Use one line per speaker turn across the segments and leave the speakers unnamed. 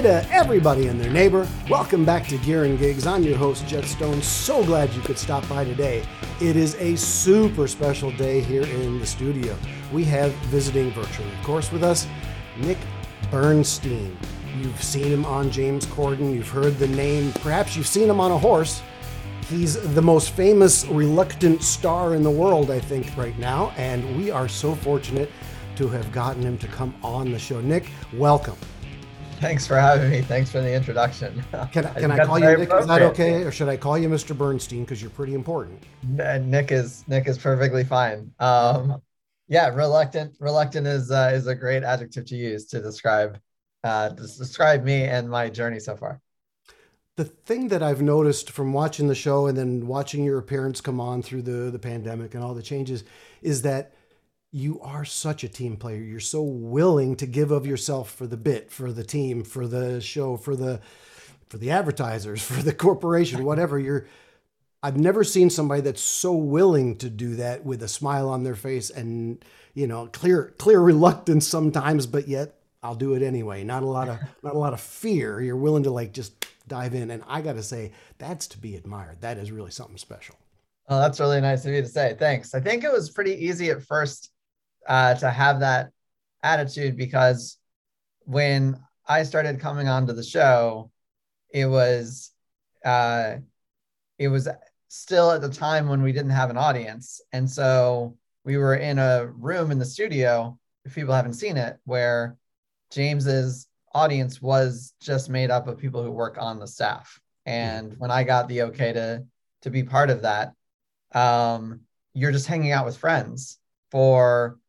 To everybody and their neighbor. Welcome back to Gear and Gigs. I'm your host, Jet Stone. So glad you could stop by today. It is a super special day here in the studio. We have visiting virtually, of course, with us, Nick Bernstein. You've seen him on James Corden, you've heard the name, perhaps you've seen him on a horse. He's the most famous reluctant star in the world, I think, right now, and we are so fortunate to have gotten him to come on the show. Nick, welcome.
Thanks for having me. Thanks for the introduction.
Can, I, can I call you Nick? Is that okay, or should I call you Mr. Bernstein because you're pretty important?
Nick is Nick is perfectly fine. Um, yeah, reluctant. Reluctant is uh, is a great adjective to use to describe uh, to describe me and my journey so far.
The thing that I've noticed from watching the show and then watching your appearance come on through the the pandemic and all the changes is that you are such a team player. You're so willing to give of yourself for the bit, for the team, for the show, for the for the advertisers, for the corporation, whatever. You're I've never seen somebody that's so willing to do that with a smile on their face and you know, clear clear reluctance sometimes, but yet I'll do it anyway. Not a lot of not a lot of fear. You're willing to like just dive in and I got to say that's to be admired. That is really something special.
Oh, that's really nice of you to say. Thanks. I think it was pretty easy at first uh, to have that attitude because when I started coming onto the show, it was uh, it was still at the time when we didn't have an audience, and so we were in a room in the studio. If people haven't seen it, where James's audience was just made up of people who work on the staff, and when I got the okay to to be part of that, um, you're just hanging out with friends for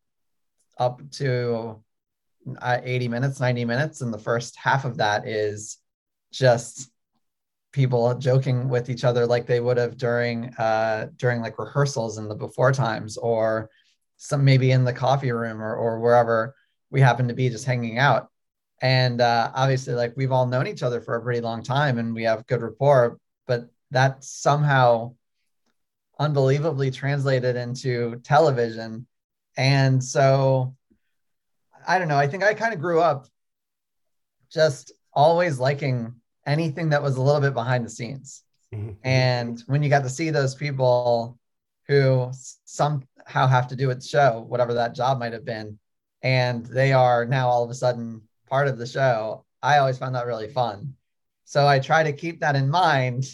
up to uh, 80 minutes, 90 minutes. And the first half of that is just people joking with each other like they would have during uh, during like rehearsals in the before times or some maybe in the coffee room or, or wherever we happen to be just hanging out. And uh, obviously, like we've all known each other for a pretty long time and we have good rapport, but that somehow unbelievably translated into television and so I don't know. I think I kind of grew up just always liking anything that was a little bit behind the scenes. Mm-hmm. And when you got to see those people who somehow have to do with the show, whatever that job might have been, and they are now all of a sudden part of the show, I always found that really fun. So I try to keep that in mind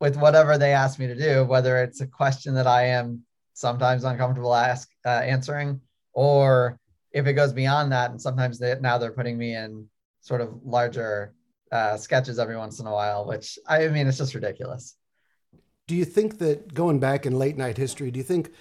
with whatever they ask me to do, whether it's a question that I am sometimes uncomfortable ask uh, answering, or if it goes beyond that, and sometimes they, now they're putting me in sort of larger uh, sketches every once in a while, which I mean, it's just ridiculous.
Do you think that going back in late night history, do you think?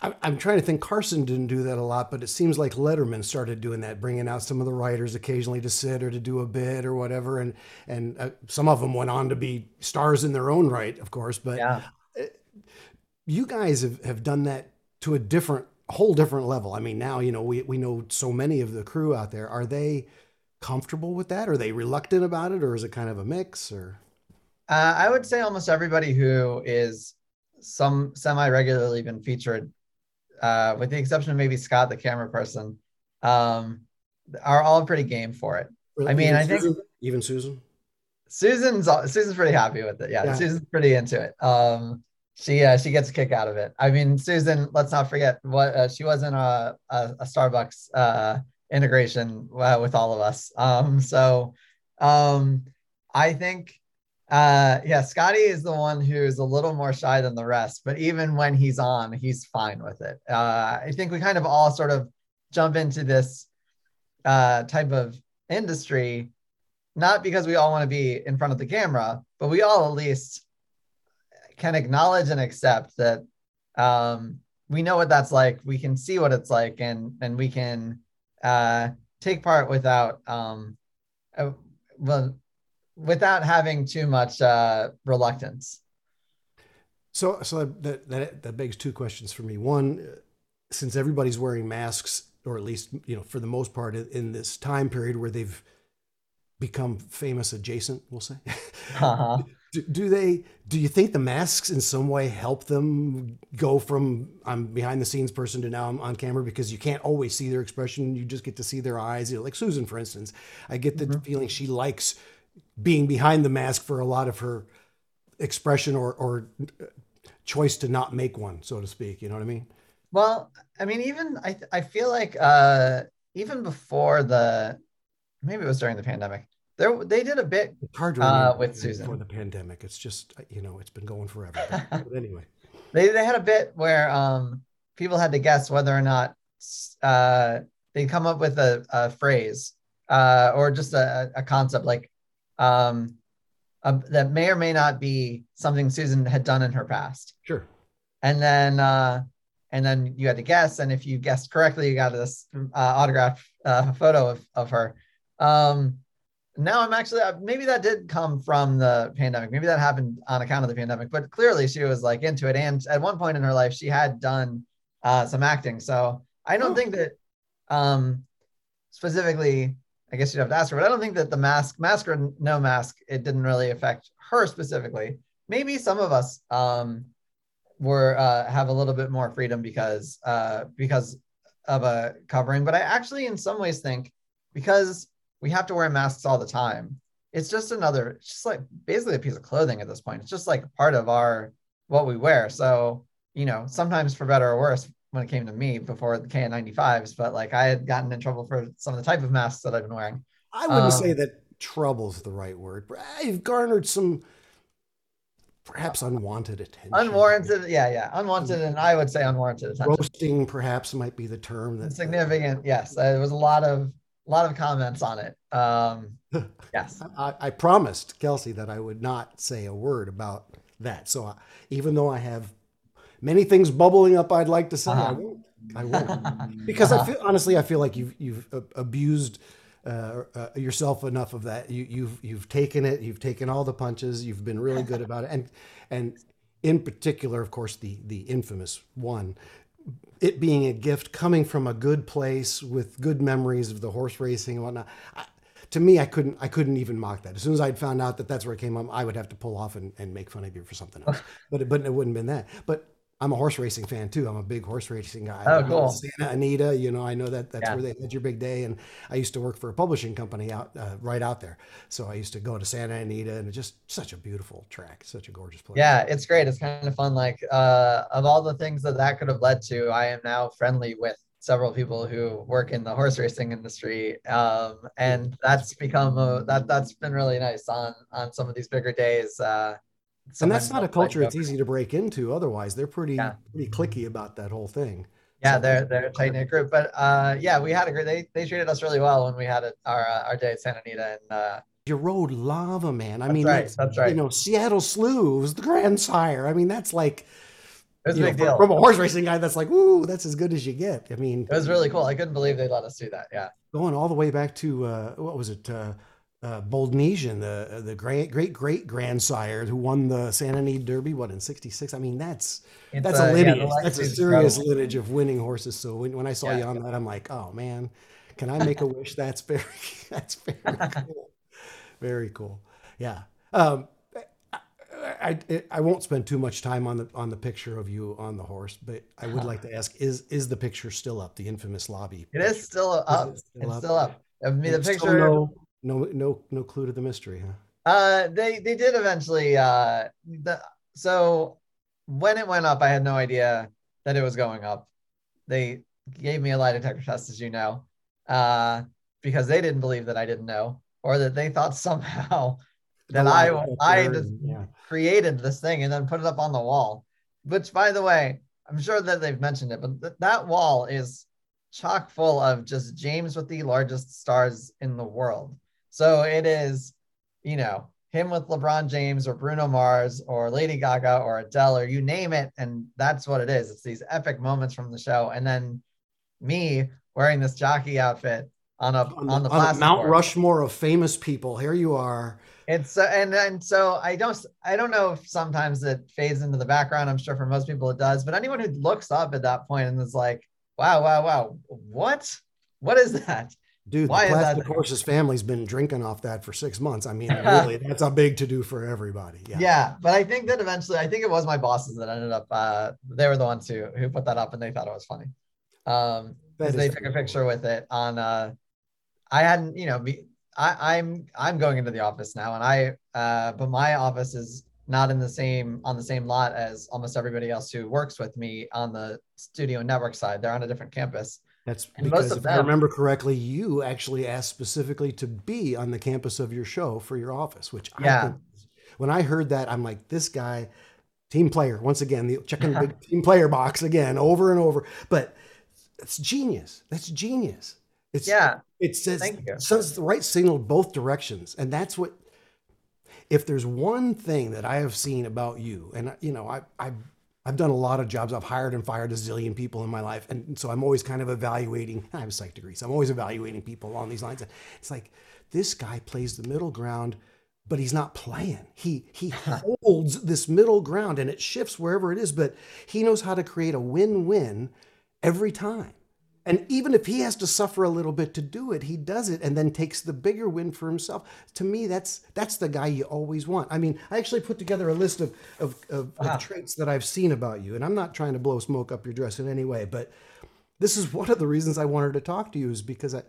I'm trying to think. Carson didn't do that a lot, but it seems like Letterman started doing that, bringing out some of the writers occasionally to sit or to do a bit or whatever, and and uh, some of them went on to be stars in their own right, of course. But yeah you guys have, have done that to a different whole different level. I mean, now, you know, we, we know so many of the crew out there. Are they comfortable with that? Are they reluctant about it? Or is it kind of a mix or?
Uh, I would say almost everybody who is some semi regularly been featured, uh, with the exception of maybe Scott, the camera person, um, are all pretty game for it. Really? I mean, even I
think even Susan.
Susan's Susan's pretty happy with it. Yeah, yeah. Susan's pretty into it. Um, she uh, she gets a kick out of it. I mean, Susan, let's not forget what uh, she was in a a, a Starbucks uh, integration uh, with all of us. Um, so um, I think uh, yeah, Scotty is the one who's a little more shy than the rest, but even when he's on, he's fine with it. Uh, I think we kind of all sort of jump into this type of industry, not because we all want to be in front of the camera, but we all at least can acknowledge and accept that um, we know what that's like. We can see what it's like, and and we can uh, take part without um, uh, well, without having too much uh, reluctance.
So, so that, that that begs two questions for me. One, since everybody's wearing masks, or at least you know for the most part in this time period where they've become famous adjacent, we'll say. Uh-huh. do, do, they? Do you think the masks in some way help them go from I'm behind the scenes person to now I'm on camera because you can't always see their expression. You just get to see their eyes. You know, like Susan, for instance, I get the mm-hmm. feeling she likes being behind the mask for a lot of her expression or or choice to not make one, so to speak. You know what I mean?
Well, I mean, even I I feel like uh even before the maybe it was during the pandemic there, they did a bit it's hard to uh, with Susan
for the pandemic. It's just you know it's been going forever. but anyway,
they they had a bit where um, people had to guess whether or not uh, they come up with a, a phrase uh, or just a, a concept like um, that may or may not be something Susan had done in her past.
Sure.
And then uh, and then you had to guess, and if you guessed correctly, you got this uh, autograph uh, photo of of her. Um, now I'm actually uh, maybe that did come from the pandemic. Maybe that happened on account of the pandemic, but clearly she was like into it. And at one point in her life, she had done uh, some acting. So I don't oh. think that um, specifically, I guess you'd have to ask her, but I don't think that the mask, mask or no mask, it didn't really affect her specifically. Maybe some of us um, were uh, have a little bit more freedom because uh, because of a covering, but I actually in some ways think because we have to wear masks all the time. It's just another, it's just like basically a piece of clothing at this point. It's just like part of our what we wear. So, you know, sometimes for better or worse, when it came to me before the KN95s, but like I had gotten in trouble for some of the type of masks that I've been wearing.
I wouldn't um, say that trouble's the right word. I've garnered some perhaps unwanted attention.
Unwarranted, yeah, yeah, unwanted, and I would say unwarranted attention.
Roasting, perhaps, might be the term. That
significant. Yes, there was a lot of a lot of comments on it. Um, yes.
I, I, promised Kelsey that I would not say a word about that. So I, even though I have many things bubbling up I'd like to say, uh-huh. I won't. I won't. because uh-huh. I feel honestly, I feel like you've you've abused uh, uh, yourself enough of that. You, you've you've taken it. You've taken all the punches. You've been really good about it. And and in particular, of course, the the infamous one it being a gift coming from a good place with good memories of the horse racing and whatnot. I, to me, I couldn't, I couldn't even mock that. As soon as I'd found out that that's where it came from, I would have to pull off and, and make fun of you for something else. but it, but it wouldn't have been that. But I'm a horse racing fan too. I'm a big horse racing guy.
Oh, cool.
Santa Anita, you know, I know that that's yeah. where they had your big day. And I used to work for a publishing company out uh, right out there. So I used to go to Santa Anita and it's just such a beautiful track, such a gorgeous place.
Yeah, it's great. It's kind of fun. Like uh, of all the things that that could have led to, I am now friendly with several people who work in the horse racing industry. Um, and that's become a, that, that's been really nice on, on some of these bigger days. Uh,
and that's not a culture it's easy to break into. Otherwise, they're pretty yeah. pretty clicky about that whole thing.
Yeah, so, they're they're a tight knit group. But uh, yeah, we had a great. They they treated us really well when we had a, our uh, our day at Santa Anita and. Uh,
you rode Lava Man. I
that's
mean,
right, that's, that's right.
You know, Seattle Slews, the Grandsire. I mean, that's like.
It was a big know,
deal. From a horse racing guy, that's like, ooh, that's as good as you get. I mean,
it was really cool. I couldn't believe they let us do that. Yeah.
Going all the way back to uh, what was it? Uh, uh, Boldnesian, the the great great great grandsire who won the Santa Anita Derby, what in '66? I mean, that's it's that's a, a lineage. Yeah, that's a serious lineage of winning horses. So when, when I saw yeah. you on that, I'm like, oh man, can I make a wish? That's very that's very cool, very cool. Yeah. Um, I, I, I won't spend too much time on the on the picture of you on the horse, but I would like to ask: is is the picture still up? The infamous lobby.
It is still up. Is it still it's up? still up. I mean, the picture.
No, no, no, no clue to the mystery, huh?
Uh, they they did eventually. Uh, the, so when it went up, I had no idea that it was going up. They gave me a lie detector test, as you know, uh, because they didn't believe that I didn't know, or that they thought somehow that I I just yeah. created this thing and then put it up on the wall. Which, by the way, I'm sure that they've mentioned it, but th- that wall is chock full of just James with the largest stars in the world. So it is, you know, him with LeBron James or Bruno Mars or Lady Gaga or Adele or you name it. And that's what it is. It's these epic moments from the show. And then me wearing this jockey outfit on a on, on the, on
Mount board. Rushmore of famous people. Here you are.
It's uh, and and so I don't I don't know if sometimes it fades into the background. I'm sure for most people it does, but anyone who looks up at that point and is like, wow, wow, wow, what? What is that?
Dude,
Why
the plastic horse's family's been drinking off that for six months. I mean, really, that's a big to do for everybody. Yeah.
Yeah. but I think that eventually, I think it was my bosses that ended up. Uh, they were the ones who who put that up, and they thought it was funny. Um, they took a picture with it on. Uh, I hadn't, you know, be, I, I'm I'm going into the office now, and I, uh, but my office is not in the same on the same lot as almost everybody else who works with me on the studio network side. They're on a different campus.
That's because if I remember correctly, you actually asked specifically to be on the campus of your show for your office, which I think when I heard that, I'm like, this guy, team player, once again, the checking the big team player box again, over and over. But it's genius. That's genius. It's
Yeah,
it says
Thank you.
it sends the right signal both directions, and that's what. If there's one thing that I have seen about you, and you know, I I I've done a lot of jobs. I've hired and fired a zillion people in my life, and so I'm always kind of evaluating. I have a psych degree, so I'm always evaluating people along these lines. It's like this guy plays the middle ground, but he's not playing. He he holds this middle ground, and it shifts wherever it is. But he knows how to create a win-win every time. And even if he has to suffer a little bit to do it, he does it and then takes the bigger win for himself. To me, that's that's the guy you always want. I mean, I actually put together a list of of, of,
Wow.
of traits that I've seen about you, and I'm not trying to blow smoke up your dress in any way, but this is one of the reasons I wanted to talk to you is because I,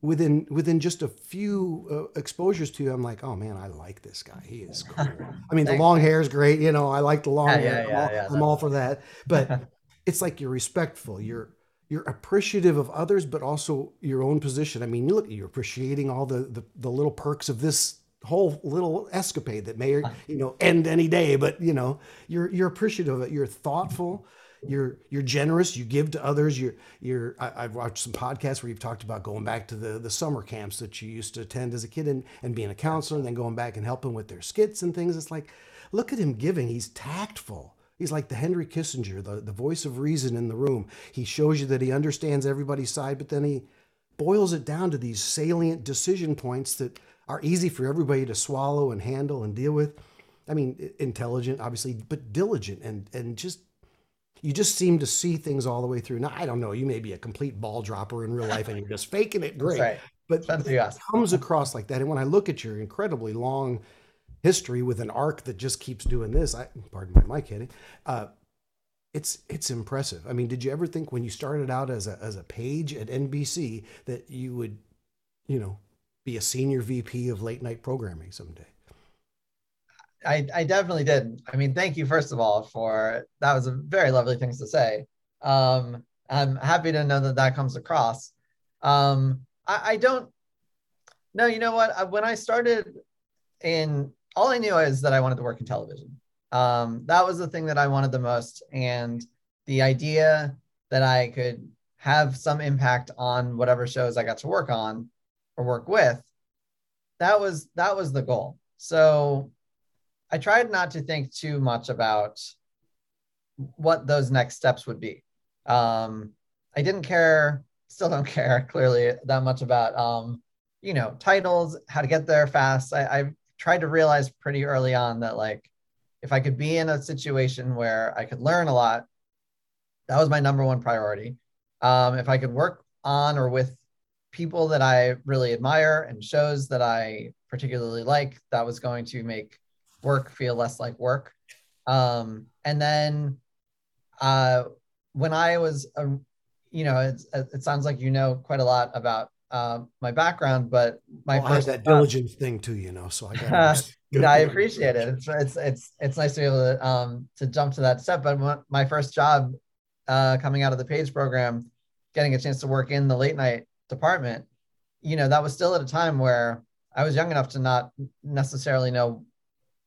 within within just a few uh, exposures to you, I'm like, oh man, I like this guy. He is cool. I mean, the long hair is great. You know, I like the long
Yeah,
hair.
yeah,
I'm, all,
yeah,
I'm all for that. But it's like you're respectful. You're you're appreciative of others, but also your own position. I mean, you look, you're appreciating all the the, the little perks of this whole little escapade that may you know end any day. But you know, you're you're appreciative of it. You're thoughtful. You're you're generous. You give to others. You're you're. I, I've watched some podcasts where you've talked about going back to the the summer camps that you used to attend as a kid and and being a counselor, and then going back and helping with their skits and things. It's like, look at him giving. He's tactful. He's like the Henry Kissinger, the, the voice of reason in the room. He shows you that he understands everybody's side, but then he boils it down to these salient decision points that are easy for everybody to swallow and handle and deal with. I mean, intelligent, obviously, but diligent and and just you just seem to see things all the way through. Now, I don't know, you may be a complete ball dropper in real life and you're just faking it great.
right.
But it comes across like that. And when I look at your incredibly long history with an arc that just keeps doing this, I pardon my mic hitting, uh, it's it's impressive. I mean, did you ever think when you started out as a as a page at NBC that you would, you know, be a senior VP of late night programming someday?
I, I definitely did. I mean, thank you first of all for that was a very lovely things to say. Um, I'm happy to know that that comes across. Um, I, I don't. No, you know what? When I started in, all I knew is that I wanted to work in television. Um, that was the thing that I wanted the most, and the idea that I could have some impact on whatever shows I got to work on or work with. That was that was the goal. So I tried not to think too much about what those next steps would be. Um, I didn't care, still don't care clearly that much about, um, you know, titles, how to get there fast. I, I tried to realize pretty early on that like, if I could be in a situation where I could learn a lot, that was my number one priority. Um, if I could work on or with people that I really admire and shows that I particularly like, that was going to make work feel less like work. Um, and then uh, when I was, uh, you know, it's, it sounds like you know quite a lot about uh, my background, but my
Well, I
first
that
job-
diligence thing too, you know. So I got.
no, I appreciate it. It's it's it's it's nice to be able to um to jump to that step. But my first job, uh, coming out of the Page program, getting a chance to work in the late night department, you know, that was still at a time where I was young enough to not necessarily know,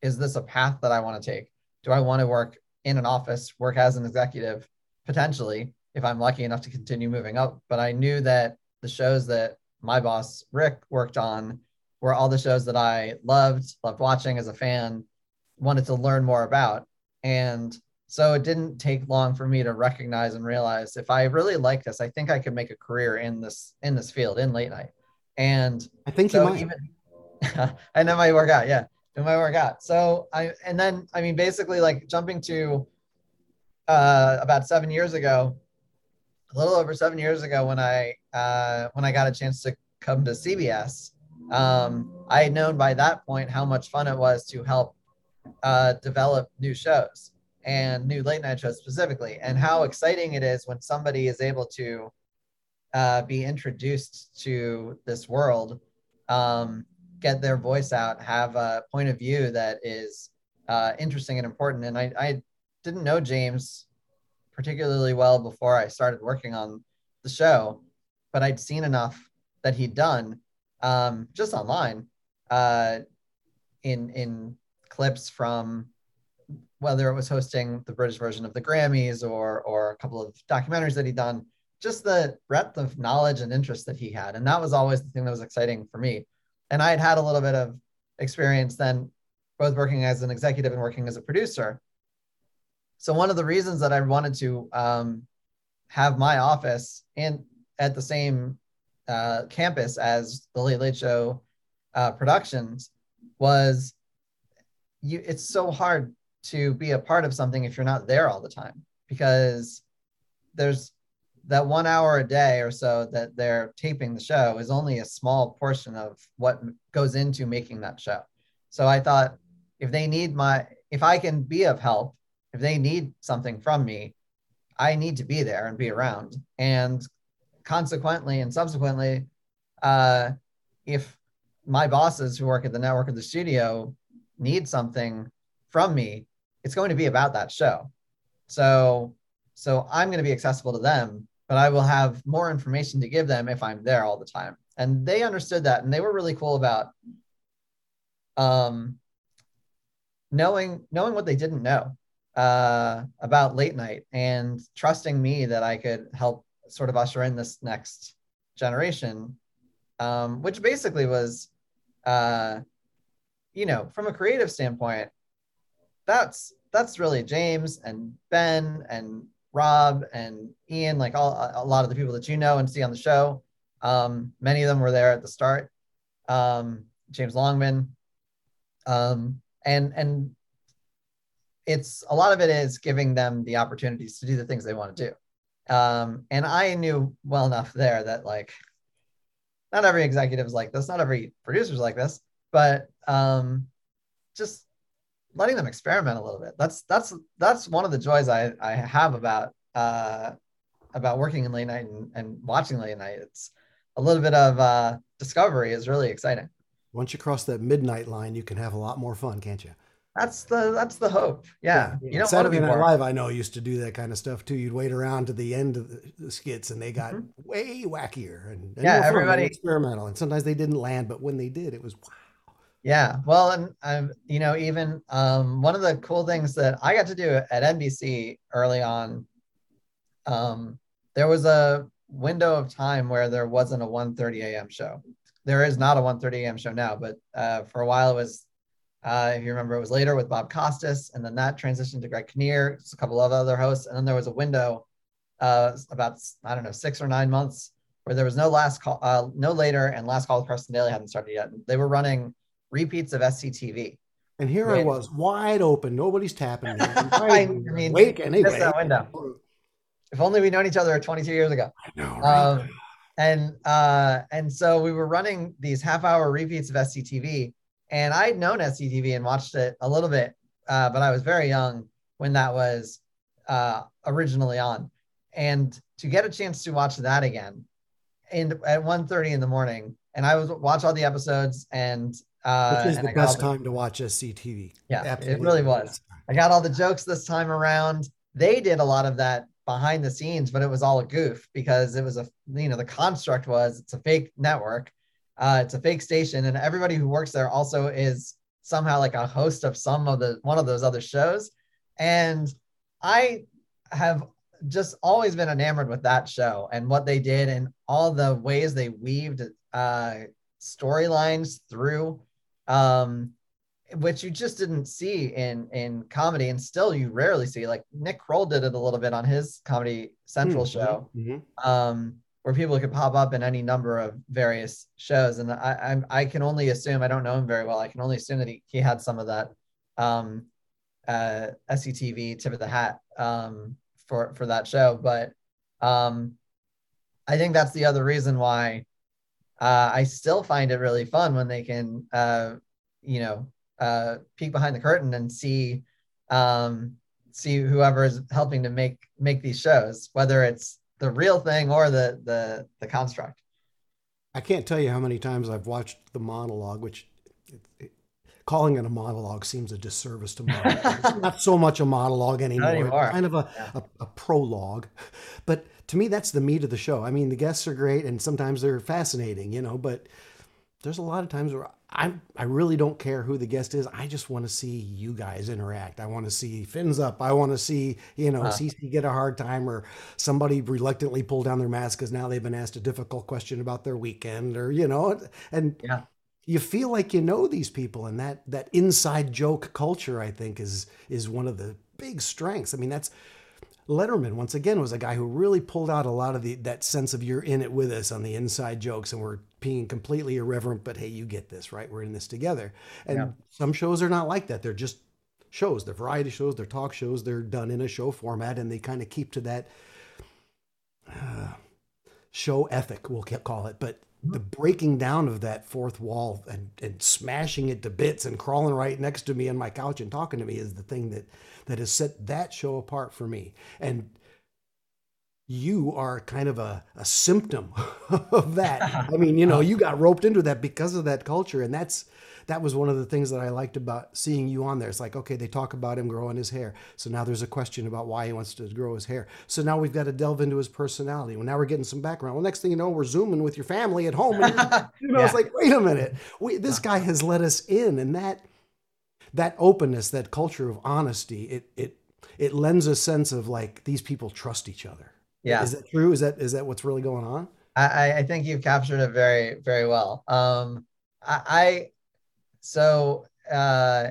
is this a path that I want to take? Do I want to work in an office, work as an executive, potentially, if I'm lucky enough to continue moving up? But I knew that the shows that my boss Rick worked on were all the shows that I loved, loved watching as a fan, wanted to learn more about. And so it didn't take long for me to recognize and realize if I really like this, I think I could make a career in this in this field in late night. And
I think
so
you might.
even I know my work out, yeah. It might work out. So I and then I mean basically like jumping to uh about seven years ago, a little over seven years ago when I uh when I got a chance to come to CBS, um, I had known by that point how much fun it was to help uh, develop new shows and new late night shows specifically, and how exciting it is when somebody is able to uh, be introduced to this world, um, get their voice out, have a point of view that is uh, interesting and important. And I, I didn't know James particularly well before I started working on the show, but I'd seen enough that he'd done um, just online uh, in in clips from whether it was hosting the British version of the Grammys or or a couple of documentaries that he'd done, just the breadth of knowledge and interest that he had, and that was always the thing that was exciting for me. And I had had a little bit of experience then, both working as an executive and working as a producer. So one of the reasons that I wanted to um, have my office in at the same uh, campus as the Late Late Show uh, productions was you. It's so hard to be a part of something if you're not there all the time because there's that one hour a day or so that they're taping the show is only a small portion of what goes into making that show. So I thought if they need my, if I can be of help, if they need something from me, I need to be there and be around. And consequently and subsequently, uh, if my bosses who work at the network of the studio need something from me, it's going to be about that show. So, so I'm going to be accessible to them, but I will have more information to give them if I'm there all the time. And they understood that, and they were really cool about um, knowing knowing what they didn't know uh, about late night and trusting me that I could help sort of usher in this next generation, um, which basically was, uh, you know, from a creative standpoint, that's that's really James and Ben and Rob and Ian, like all a lot of the people that you know and see on the show. Um, many of them were there at the start. Um, James Longman, um, and and it's a lot of it is giving them the opportunities to do the things they want to do. Um, and I knew well enough there that like not every executive is like this, not every producer is like this, but um, just letting them experiment a little bit. That's that's that's one of the joys I, I have about uh, about working in late night and, and watching late night. It's a little bit of uh, discovery is really exciting.
Once you cross that midnight line, you can have a lot more fun, can't you?
That's the that's the hope. Yeah,
yeah. you know, Saturday Night Live, I know used to do that kind of stuff too. You'd wait around to the end of the skits, and they got mm-hmm. way wackier and, and
yeah, everybody
experimental. And sometimes they didn't land, but when they did, it was wow.
Yeah, well, and um, you know, even um, one of the cool things that I got to do at NBC early on, um, there was a window of time where there wasn't a 1:30 a.m. show. There is not a 1:30 a.m. show now, but uh, for a while it was uh, if you remember, it was later with Bob Costas, and then that transitioned to Greg Kinnear, just a couple of other hosts, and then there was a window uh, about I don't know six or nine months where there was no last call, uh, no later, and last call with Carson Daly hadn't started yet. They were running repeats of SCTV.
And here I was, wide open, nobody's tapping me. I mean, wake anyway.
That window. If only we'd known each other 22 years ago.
I know. Right?
Um, and uh, and so we were running these half-hour repeats of SCTV and I'd known SCTV and watched it a little bit, uh, but I was very young when that was uh, originally on. And to get a chance to watch that again in, at 1.30 in the morning, and I was watch all the episodes and uh,
which is the best time to watch SCTV.
Yeah, Absolutely. it really was. I got all the jokes this time around. They did a lot of that behind the scenes, but it was all a goof because it was a you know the construct was it's a fake network uh, it's a fake station, and everybody who works there also is somehow like a host of some of the one of those other shows. And I have just always been enamored with that show and what they did and all the ways they weaved uh, storylines through, um, which you just didn't see in in comedy, and still you rarely see. Like Nick Kroll did it a little bit on his Comedy Central mm-hmm. show. Mm-hmm. Um, where people could pop up in any number of various shows. And I, I, I can only assume, I don't know him very well. I can only assume that he, he had some of that um, uh, SCTV tip of the hat um, for, for that show. But um, I think that's the other reason why uh, I still find it really fun when they can, uh, you know, uh, peek behind the curtain and see um, see whoever is helping to make make these shows, whether it's the real thing or the the the construct.
I can't tell you how many times I've watched the monologue, which it, it, calling it a monologue seems a disservice to me. it's not so much a monologue anymore. anymore. kind of a, yeah. a, a, prologue. But to me, that's the meat of the show. I mean, the guests are great and sometimes they're fascinating, you know, but there's a lot of times where I I really don't care who the guest is. I just want to see you guys interact. I want to see fins up. I want to see you know uh. CC get a hard time or somebody reluctantly pull down their mask because now they've been asked a difficult question about their weekend or you know and
yeah.
You feel like you know these people, and that that inside joke culture, I think, is is one of the big strengths. I mean, that's Letterman once again was a guy who really pulled out a lot of the that sense of you're in it with us on the inside jokes and we're being completely irreverent but hey you get this right? We're in this together. And yeah. some shows are not like that. They're just shows. They're variety shows. They're talk shows. They're done in a show format and they kind of keep to that uh, show ethic we'll call it. But the breaking down of that fourth wall and, and smashing it to bits and crawling right next to me on my couch and talking to me is the thing that that has set that show apart for me. And you are kind of a, a symptom of that. I mean, you know, you got roped into that because of that culture. And that's that was one of the things that I liked about seeing you on there. It's like, okay, they talk about him growing his hair. So now there's a question about why he wants to grow his hair. So now we've got to delve into his personality. Well, now we're getting some background. Well, next thing you know, we're zooming with your family at home. And, you know, yeah. it's like, wait a minute. We, this guy has let us in. And that that openness, that culture of honesty, it it it lends a sense of like these people trust each other.
Yeah.
Is that true? Is that is that what's really going on?
I, I think you've captured it very, very well. Um I, I so uh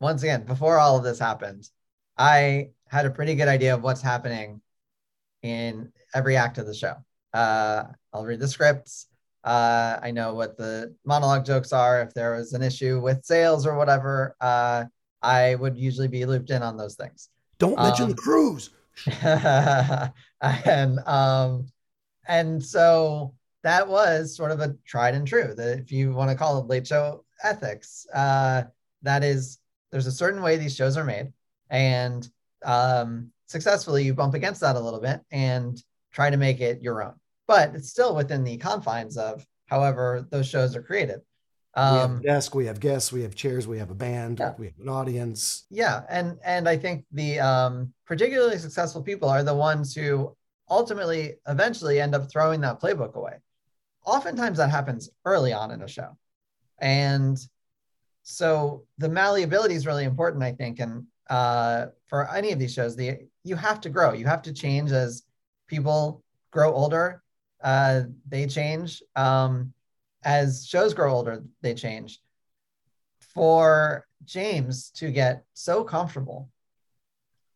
once again, before all of this happened, I had a pretty good idea of what's happening in every act of the show. Uh, I'll read the scripts. Uh, I know what the monologue jokes are. If there was an issue with sales or whatever, uh, I would usually be looped in on those things.
Don't mention um, the cruise.
and um, and so that was sort of a tried and true. That if you want to call it late show ethics, uh, that is there's a certain way these shows are made, and um, successfully you bump against that a little bit and try to make it your own but it's still within the confines of however those shows are created.
Um, we have a um, desk, we have guests, we have chairs, we have a band, yeah. we have an audience.
Yeah, and and I think the um, particularly successful people are the ones who ultimately, eventually, end up throwing that playbook away. Oftentimes, that happens early on in a show, and so the malleability is really important, I think, and uh, for any of these shows, the you have to grow, you have to change as people grow older uh, they change. Um, as shows grow older, they change. For James to get so comfortable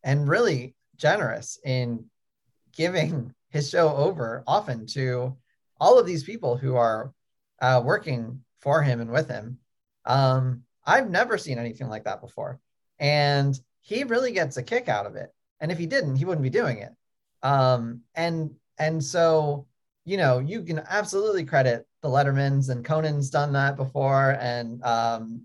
and really generous in giving his show over often to all of these people who are uh, working for him and with him. Um, I've never seen anything like that before. And he really gets a kick out of it. And if he didn't, he wouldn't be doing it. Um, and and so you know, you can absolutely credit the Lettermans and Conan's done that before, and um,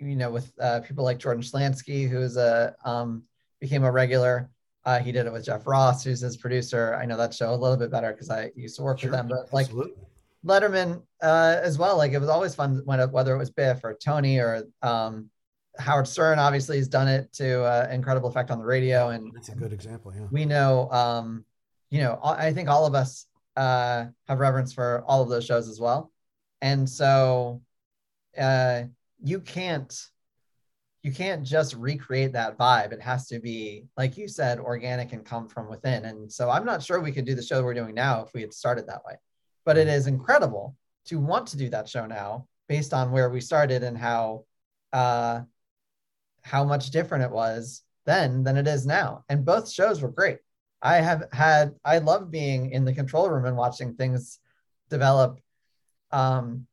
you know, with uh, people like Jordan Schlansky, who's a um, became a regular. Uh, he did it with Jeff Ross, who's his producer. I know that show a little bit better because I used to work sure, with them, but like absolutely. Letterman uh, as well. Like it was always fun when whether it was Biff or Tony or um, Howard Stern. Obviously, has done it to uh, incredible effect on the radio, and
that's a good example. Yeah,
we know. Um, you know, I think all of us uh, have reverence for all of those shows as well. And so uh, you can't you can't just recreate that vibe. It has to be, like you said, organic and come from within. And so I'm not sure we could do the show we're doing now if we had started that way. But it is incredible to want to do that show now based on where we started and how uh, how much different it was then than it is now. And both shows were great. I have had I love being in the control room and watching things develop. Um,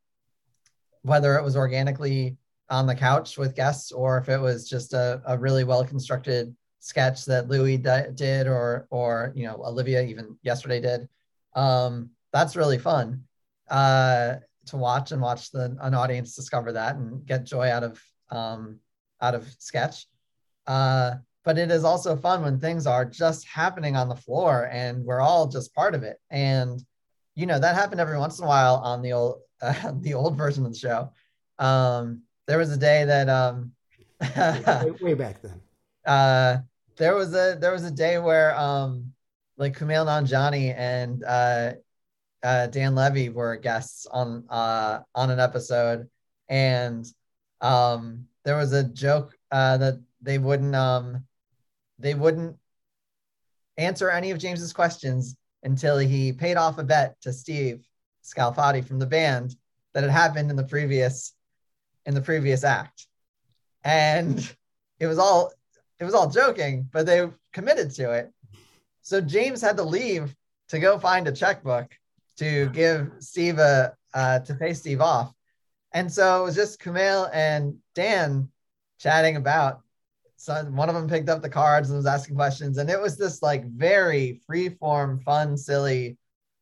whether it was organically on the couch with guests or if it was just a, a really well constructed sketch that Louis d- did or or you know Olivia even yesterday did. Um, that's really fun. uh, to watch and watch the an audience discover that and get joy out of um, out of sketch. Uh, but it is also fun when things are just happening on the floor and we're all just part of it. And you know that happened every once in a while on the old uh, the old version of the show. Um, there was a day that um,
way, way back then.
Uh, there was a there was a day where um, like Kumail Nanjiani and uh, uh, Dan Levy were guests on uh, on an episode, and um, there was a joke uh, that they wouldn't um, they wouldn't answer any of James's questions until he paid off a bet to Steve Scalfati from the band that had happened in the previous in the previous act, and it was all it was all joking, but they committed to it. So James had to leave to go find a checkbook to give Steve a uh, to pay Steve off, and so it was just Kumail and Dan chatting about. So one of them picked up the cards and was asking questions, and it was this like very free form, fun, silly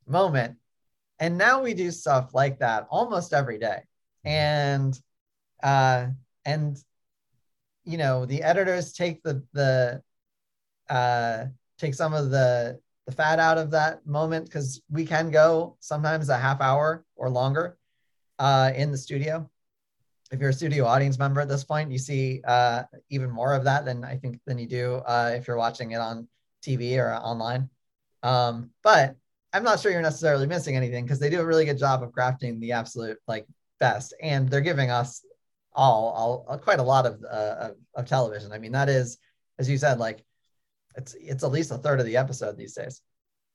moment. And now we do stuff like that almost every day, and uh, and you know the editors take the the uh, take some of the the fat out of that moment because we can go sometimes a half hour or longer uh, in the studio. If you're a studio audience member at this point, you see uh, even more of that than I think than you do uh, if you're watching it on TV or online. Um, but I'm not sure you're necessarily missing anything because they do a really good job of crafting the absolute like best, and they're giving us all, all quite a lot of, uh, of television. I mean, that is, as you said, like it's it's at least a third of the episode these days.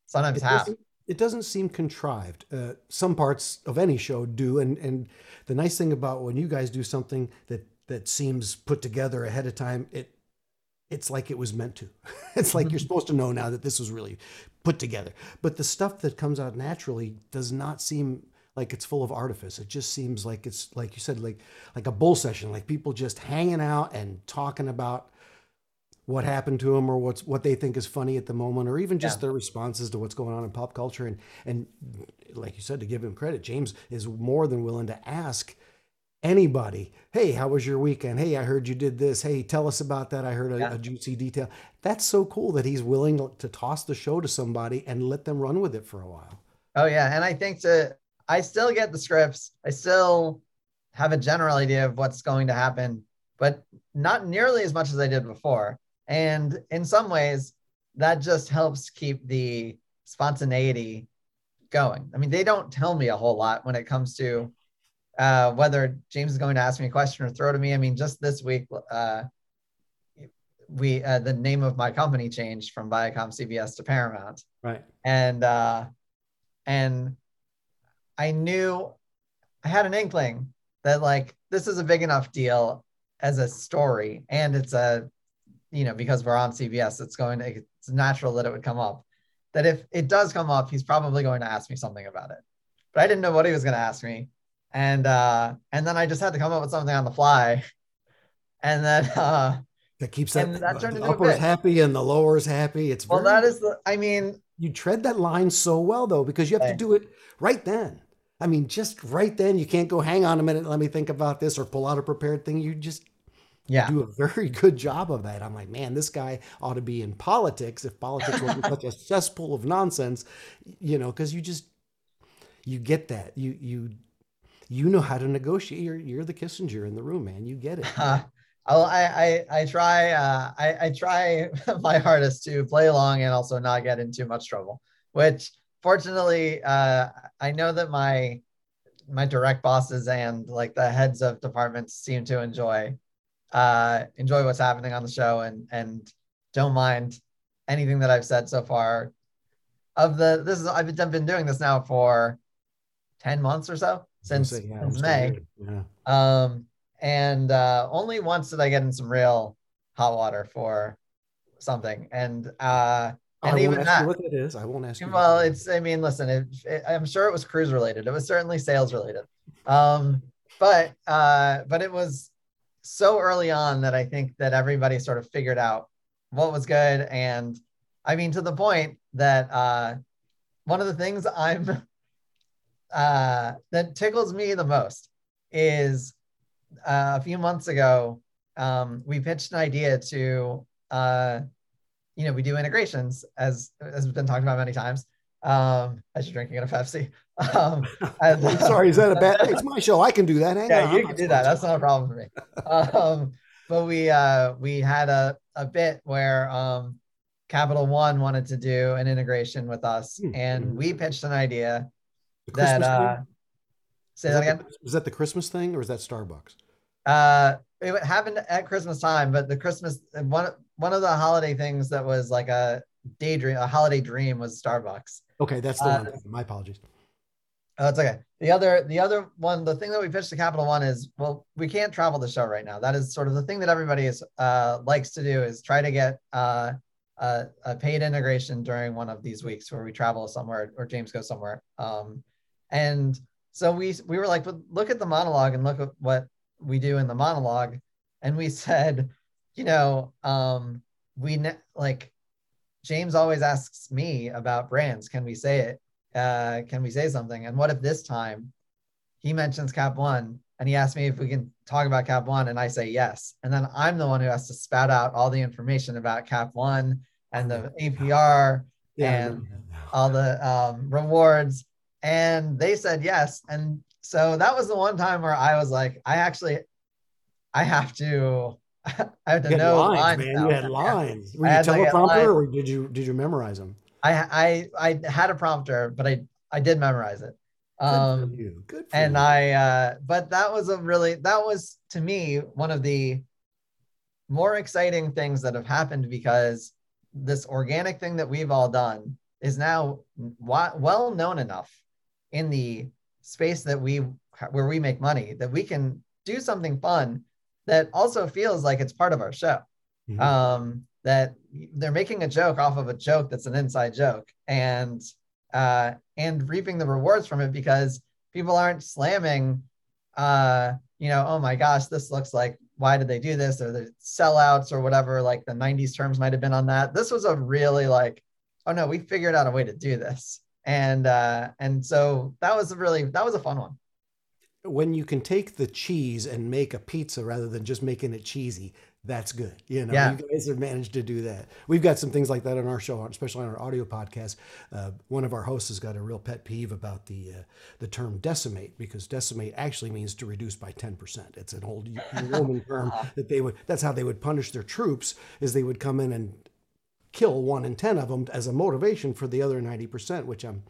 Sometimes half.
It doesn't seem contrived. Uh, some parts of any show do, and and the nice thing about when you guys do something that that seems put together ahead of time, it it's like it was meant to. it's like you're supposed to know now that this was really put together. But the stuff that comes out naturally does not seem like it's full of artifice. It just seems like it's like you said, like like a bull session, like people just hanging out and talking about what happened to them or what's what they think is funny at the moment or even just yeah. their responses to what's going on in pop culture. And and like you said to give him credit james is more than willing to ask anybody hey how was your weekend? Hey i heard you did this. Hey tell us about that. I heard a, yeah. a juicy detail. That's so cool that he's willing to toss the show to somebody and let them run with it for a while.
Oh yeah. And i think to i still get the scripts. I still have a general idea of what's going to happen but not nearly as much as i did before and in some ways, that just helps keep the spontaneity going. I mean, they don't tell me a whole lot when it comes to uh, whether James is going to ask me a question or throw to me. I mean, just this week, uh, we uh, the name of my company changed from Viacom CBS to Paramount.
Right.
And uh, and I knew I had an inkling that like this is a big enough deal as a story, and it's a you know, because we're on CBS, it's going to, it's natural that it would come up. That if it does come up, he's probably going to ask me something about it. But I didn't know what he was going to ask me. And, uh, and then I just had to come up with something on the fly. And then, uh,
that keeps that, that the uppers happy and the lowers happy. It's
well, that is the, I mean,
you tread that line so well though, because you have to do it right then. I mean, just right then, you can't go hang on a minute, let me think about this or pull out a prepared thing. You just
yeah.
do a very good job of that. I'm like, man, this guy ought to be in politics if politics wasn't such a cesspool of nonsense, you know, because you just you get that. You you you know how to negotiate. You're you're the Kissinger in the room, man. You get it.
Uh, I, I I try uh, I, I try my hardest to play along and also not get in too much trouble. Which fortunately, uh, I know that my my direct bosses and like the heads of departments seem to enjoy uh, enjoy what's happening on the show and and don't mind anything that I've said so far. Of the this is I've been doing this now for ten months or so since, say, yeah, since May. Yeah. Um, and uh, only once did I get in some real hot water for something, and uh, and
I
even that,
what it is. I won't ask you.
Well, it's. I mean, listen. It, it, I'm sure it was cruise related. It was certainly sales related. Um, but uh, but it was so early on that I think that everybody sort of figured out what was good. And I mean, to the point that uh, one of the things I'm uh, that tickles me the most is uh, a few months ago um, we pitched an idea to uh, you know we do integrations as as has been talked about many times um, as you're drinking a Pepsi. Um,
and, uh, Sorry, is that a bad? It's my show. I can do that. Hang
yeah,
on,
you can do that. That's not a problem for me. Um, but we uh, we had a a bit where um, Capital One wanted to do an integration with us,
Hmm.
and we pitched an idea that uh,
thing?
say
Is
that
the-
again.
Is that the Christmas thing or is that Starbucks?
Uh, it happened at Christmas time, but the Christmas one one of the holiday things that was like a daydream, a holiday dream was Starbucks.
Okay, that's the
Uh,
one. My apologies.
Oh, it's okay. The other, the other one, the thing that we pitched to Capital One is, well, we can't travel the show right now. That is sort of the thing that everybody is uh, likes to do is try to get uh, a, a paid integration during one of these weeks where we travel somewhere or James goes somewhere. Um, and so we we were like, "But look at the monologue and look at what we do in the monologue, and we said, you know, um, we ne- like James always asks me about brands. Can we say it? Uh, can we say something? And what if this time he mentions Cap One and he asks me if we can talk about Cap One and I say yes. And then I'm the one who has to spout out all the information about Cap One and the APR
Yeah,
and
remember that now.
all the um, rewards. And they said yes. And so that was the one time where I was like, I actually, I have to, I have to
had
know
lines,
lines
man. You had lines. Were you
had to
teleprompter or did you did you memorize them?
I, I, I had a prompter, but I, I did memorize it.
Good
Um,
for you. Good for
and
you.
I, uh, but that was a really, that was to me one of the more exciting things that have happened because this organic thing that we've all done is now well known enough in the space that we where we make money that we can do something fun that also feels like it's part of our show.
Mhm.
um, that they're making a joke off of a joke that's an inside joke and uh, and reaping the rewards from it because people aren't slamming uh, you know oh my gosh this looks like why did they do this? Or the sellouts or whatever like the 90s terms might have been on that. This was a really like oh no we figured out a way to do this. And uh and so that was a really that was a fun one
when you can take the cheese and make a pizza rather than just making it cheesy, that's good. You know,
Yeah.
you guys have managed to do that. We've got some things like that on our show, especially on our audio podcast. Uh, one of our hosts has got a real pet peeve about the uh, the term decimate because decimate actually means to reduce by ten percent. It's an old Roman term that they would. That's how they would punish their troops. Is they would come in and kill one in ten of them as a motivation for the other ninety percent, which I'm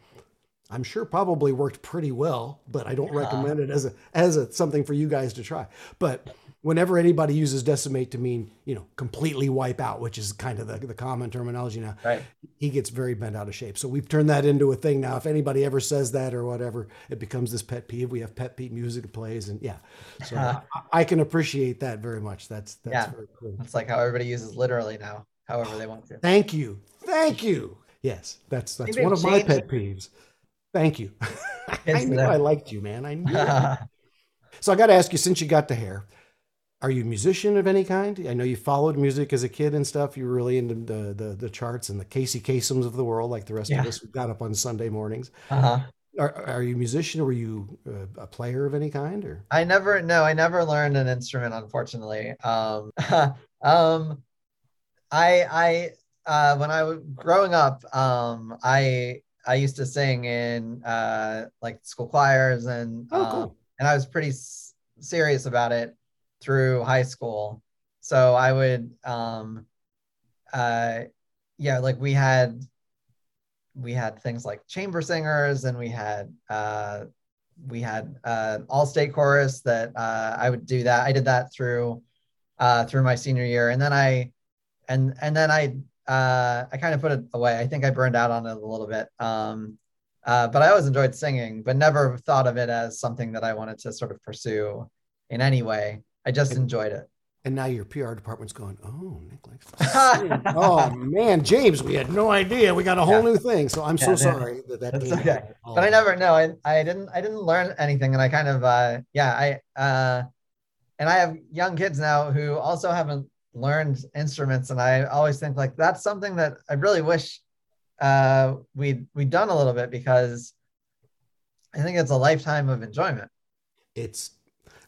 I'm sure probably worked pretty well, but I don't recommend it as a as a something for you guys to try. But whenever anybody uses decimate to mean, you know, completely wipe out, which is kind of the, the common terminology now,
right
he gets very bent out of shape. So we've turned that into a thing now. If anybody ever says that or whatever, it becomes this pet peeve. We have pet peeve music plays, and yeah, so I, I can appreciate that very much. That's that's
Yeah.
very cool.
it's like how everybody uses literally now however they want to
Thank you, thank you. Yes, that's that's
Maybe
one of my pet peeves. Thank you. I knew. I liked you, man. I knew. So I got to ask you, since you got the hair, are you a musician of any kind? I know you followed music as a kid and stuff. You were really into the the, the charts and the Casey Kasems of the world, like the rest
Yeah.
of us who got up on Sunday mornings.
uh-huh.
Are, are you a musician or were you a, a player of any kind? Or
I never no, I never learned an instrument, unfortunately. Um, um, I I uh, when I was growing up, um, I I used to sing in uh, like school choirs and
oh,
um, and I was pretty s- serious about it through high school. So I would um, uh, yeah, like we had we had things like chamber singers and we had uh, we had uh, all state chorus that uh, I would do that. I did that through uh, through my senior year, and then I and and then I uh, I kind of put it away. I think I burned out on it a little bit. Um, uh, but I always enjoyed singing, but never thought of it as something that I wanted to sort of pursue in any way. I just
And-
enjoyed it.
And now your PR department's going, oh, Nick likes oh, man, James, we had no idea. We got a whole
Yeah.
new thing. So I'm so
Yeah, no,
sorry that that
that's okay. but I never know. I I didn't I didn't learn anything, and I kind of uh, yeah I uh, and I have young kids now who also haven't learned instruments, and I always think like that's something that I really wish uh, we'd we'd done a little bit because I think it's a lifetime of enjoyment.
It's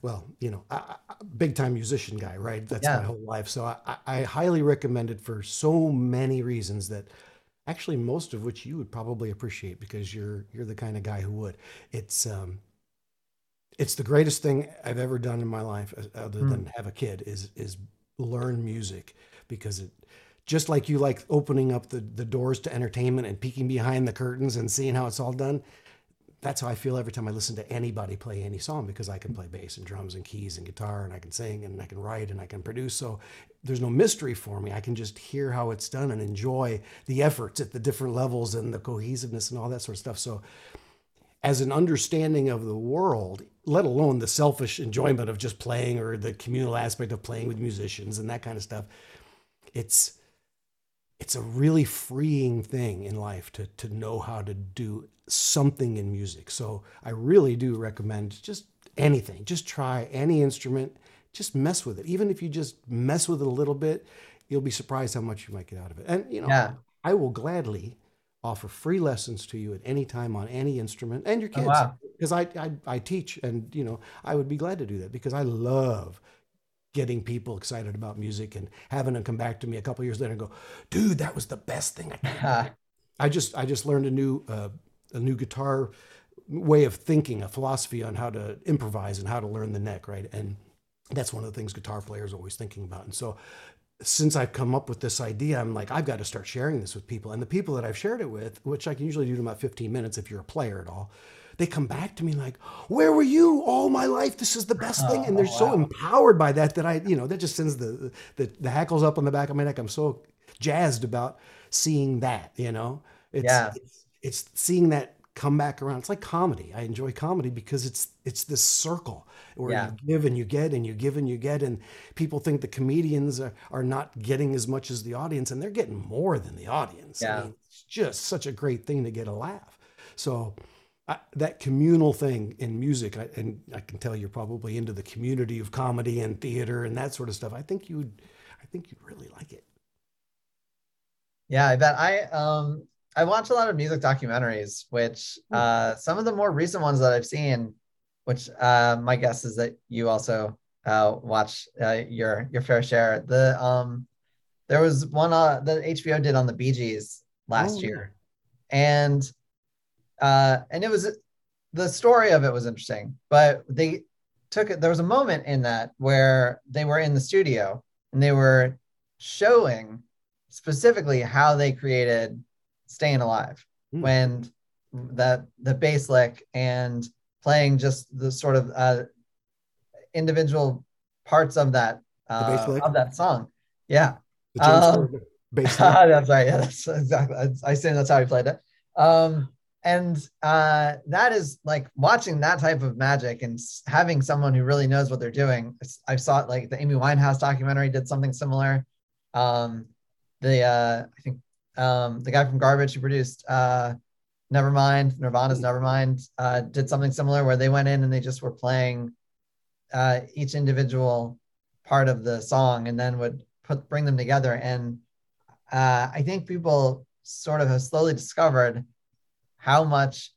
well, you know, I, I, big time musician guy, right? That's
Yeah.
my whole life. So I, I highly recommend it for so many reasons that actually most of which you would probably appreciate because you're you're the kind of guy who would. It's um it's the greatest thing I've ever done in my life other
Hmm.
than have a kid is is learn music because it just like you like opening up the, the doors to entertainment and peeking behind the curtains and seeing how it's all done that's how I feel every time I listen to anybody play any song because I can play bass and drums and keys and guitar and I can sing and I can write and I can produce. So there's no mystery for me. I can just hear how it's done and enjoy the efforts at the different levels and the cohesiveness and all that sort of stuff. So as an understanding of the world, let alone the selfish enjoyment of just playing or the communal aspect of playing with musicians and that kind of stuff, it's it's a really freeing thing in life to to know how to do something in music. So I really do recommend just anything. Just try any instrument. Just mess with it. Even if you just mess with it a little bit, you'll be surprised how much you might get out of it. And you know,
Yeah.
I will gladly offer free lessons to you at any time on any instrument and your
Oh,
kids
wow.
because I, I I teach and you know I would be glad to do that because I love getting people excited about music and having them come back to me a couple years later and go, dude, that was the best thing I I just I just learned a new uh, a new guitar way of thinking, a philosophy on how to improvise and how to learn the neck, right? And that's one of the things guitar players are always thinking about. And so since I've come up with this idea, I'm like, I've got to start sharing this with people. And the people that I've shared it with, which I can usually do in about 15 minutes if you're a player at all, they come back to me like, Where were you all my life? This is the best thing. And they're
Oh,
so empowered by that that I, you know, that just sends the, the the hackles up on the back of my neck. I'm so jazzed about seeing that, you know. It's
Yeah.
it's, it's seeing that come back around. It's like comedy. I enjoy comedy because it's it's this circle where
Yeah.
you give and you get and you give and you get and people think the comedians are, are not getting as much as the audience and they're getting more than the audience. I
Yeah.
mean, it's just such a great thing to get a laugh. So I, that communal thing in music, I, and I can tell you're probably into the community of comedy and theater and that sort of stuff. I think you'd, I think you'd really like it.
Yeah, I bet I um I watch a lot of music documentaries, which
Hmm.
uh some of the more recent ones that I've seen, which uh my guess is that you also uh watch uh, your your fair share. The um there was one uh that HBO did on the Bee Gees last
Oh,
year. And uh and it was the story of it was interesting, but they took it there was a moment in that where they were in the studio and they were showing specifically how they created staying alive
Hmm.
when that the bass lick and playing just the sort of uh, individual parts of that uh, of that song. Yeah. Um,
bass
that's right. Yeah that's exactly I, I assume that's how he played it. Um and uh that is like watching that type of magic and having someone who really knows what they're doing. I saw it like the amy winehouse documentary did something similar. Um the uh i think um the guy from garbage who produced uh nevermind nirvana's nevermind uh did something similar where they went in and they just were playing uh each individual part of the song and then would put bring them together and uh, I think people sort of have slowly discovered how much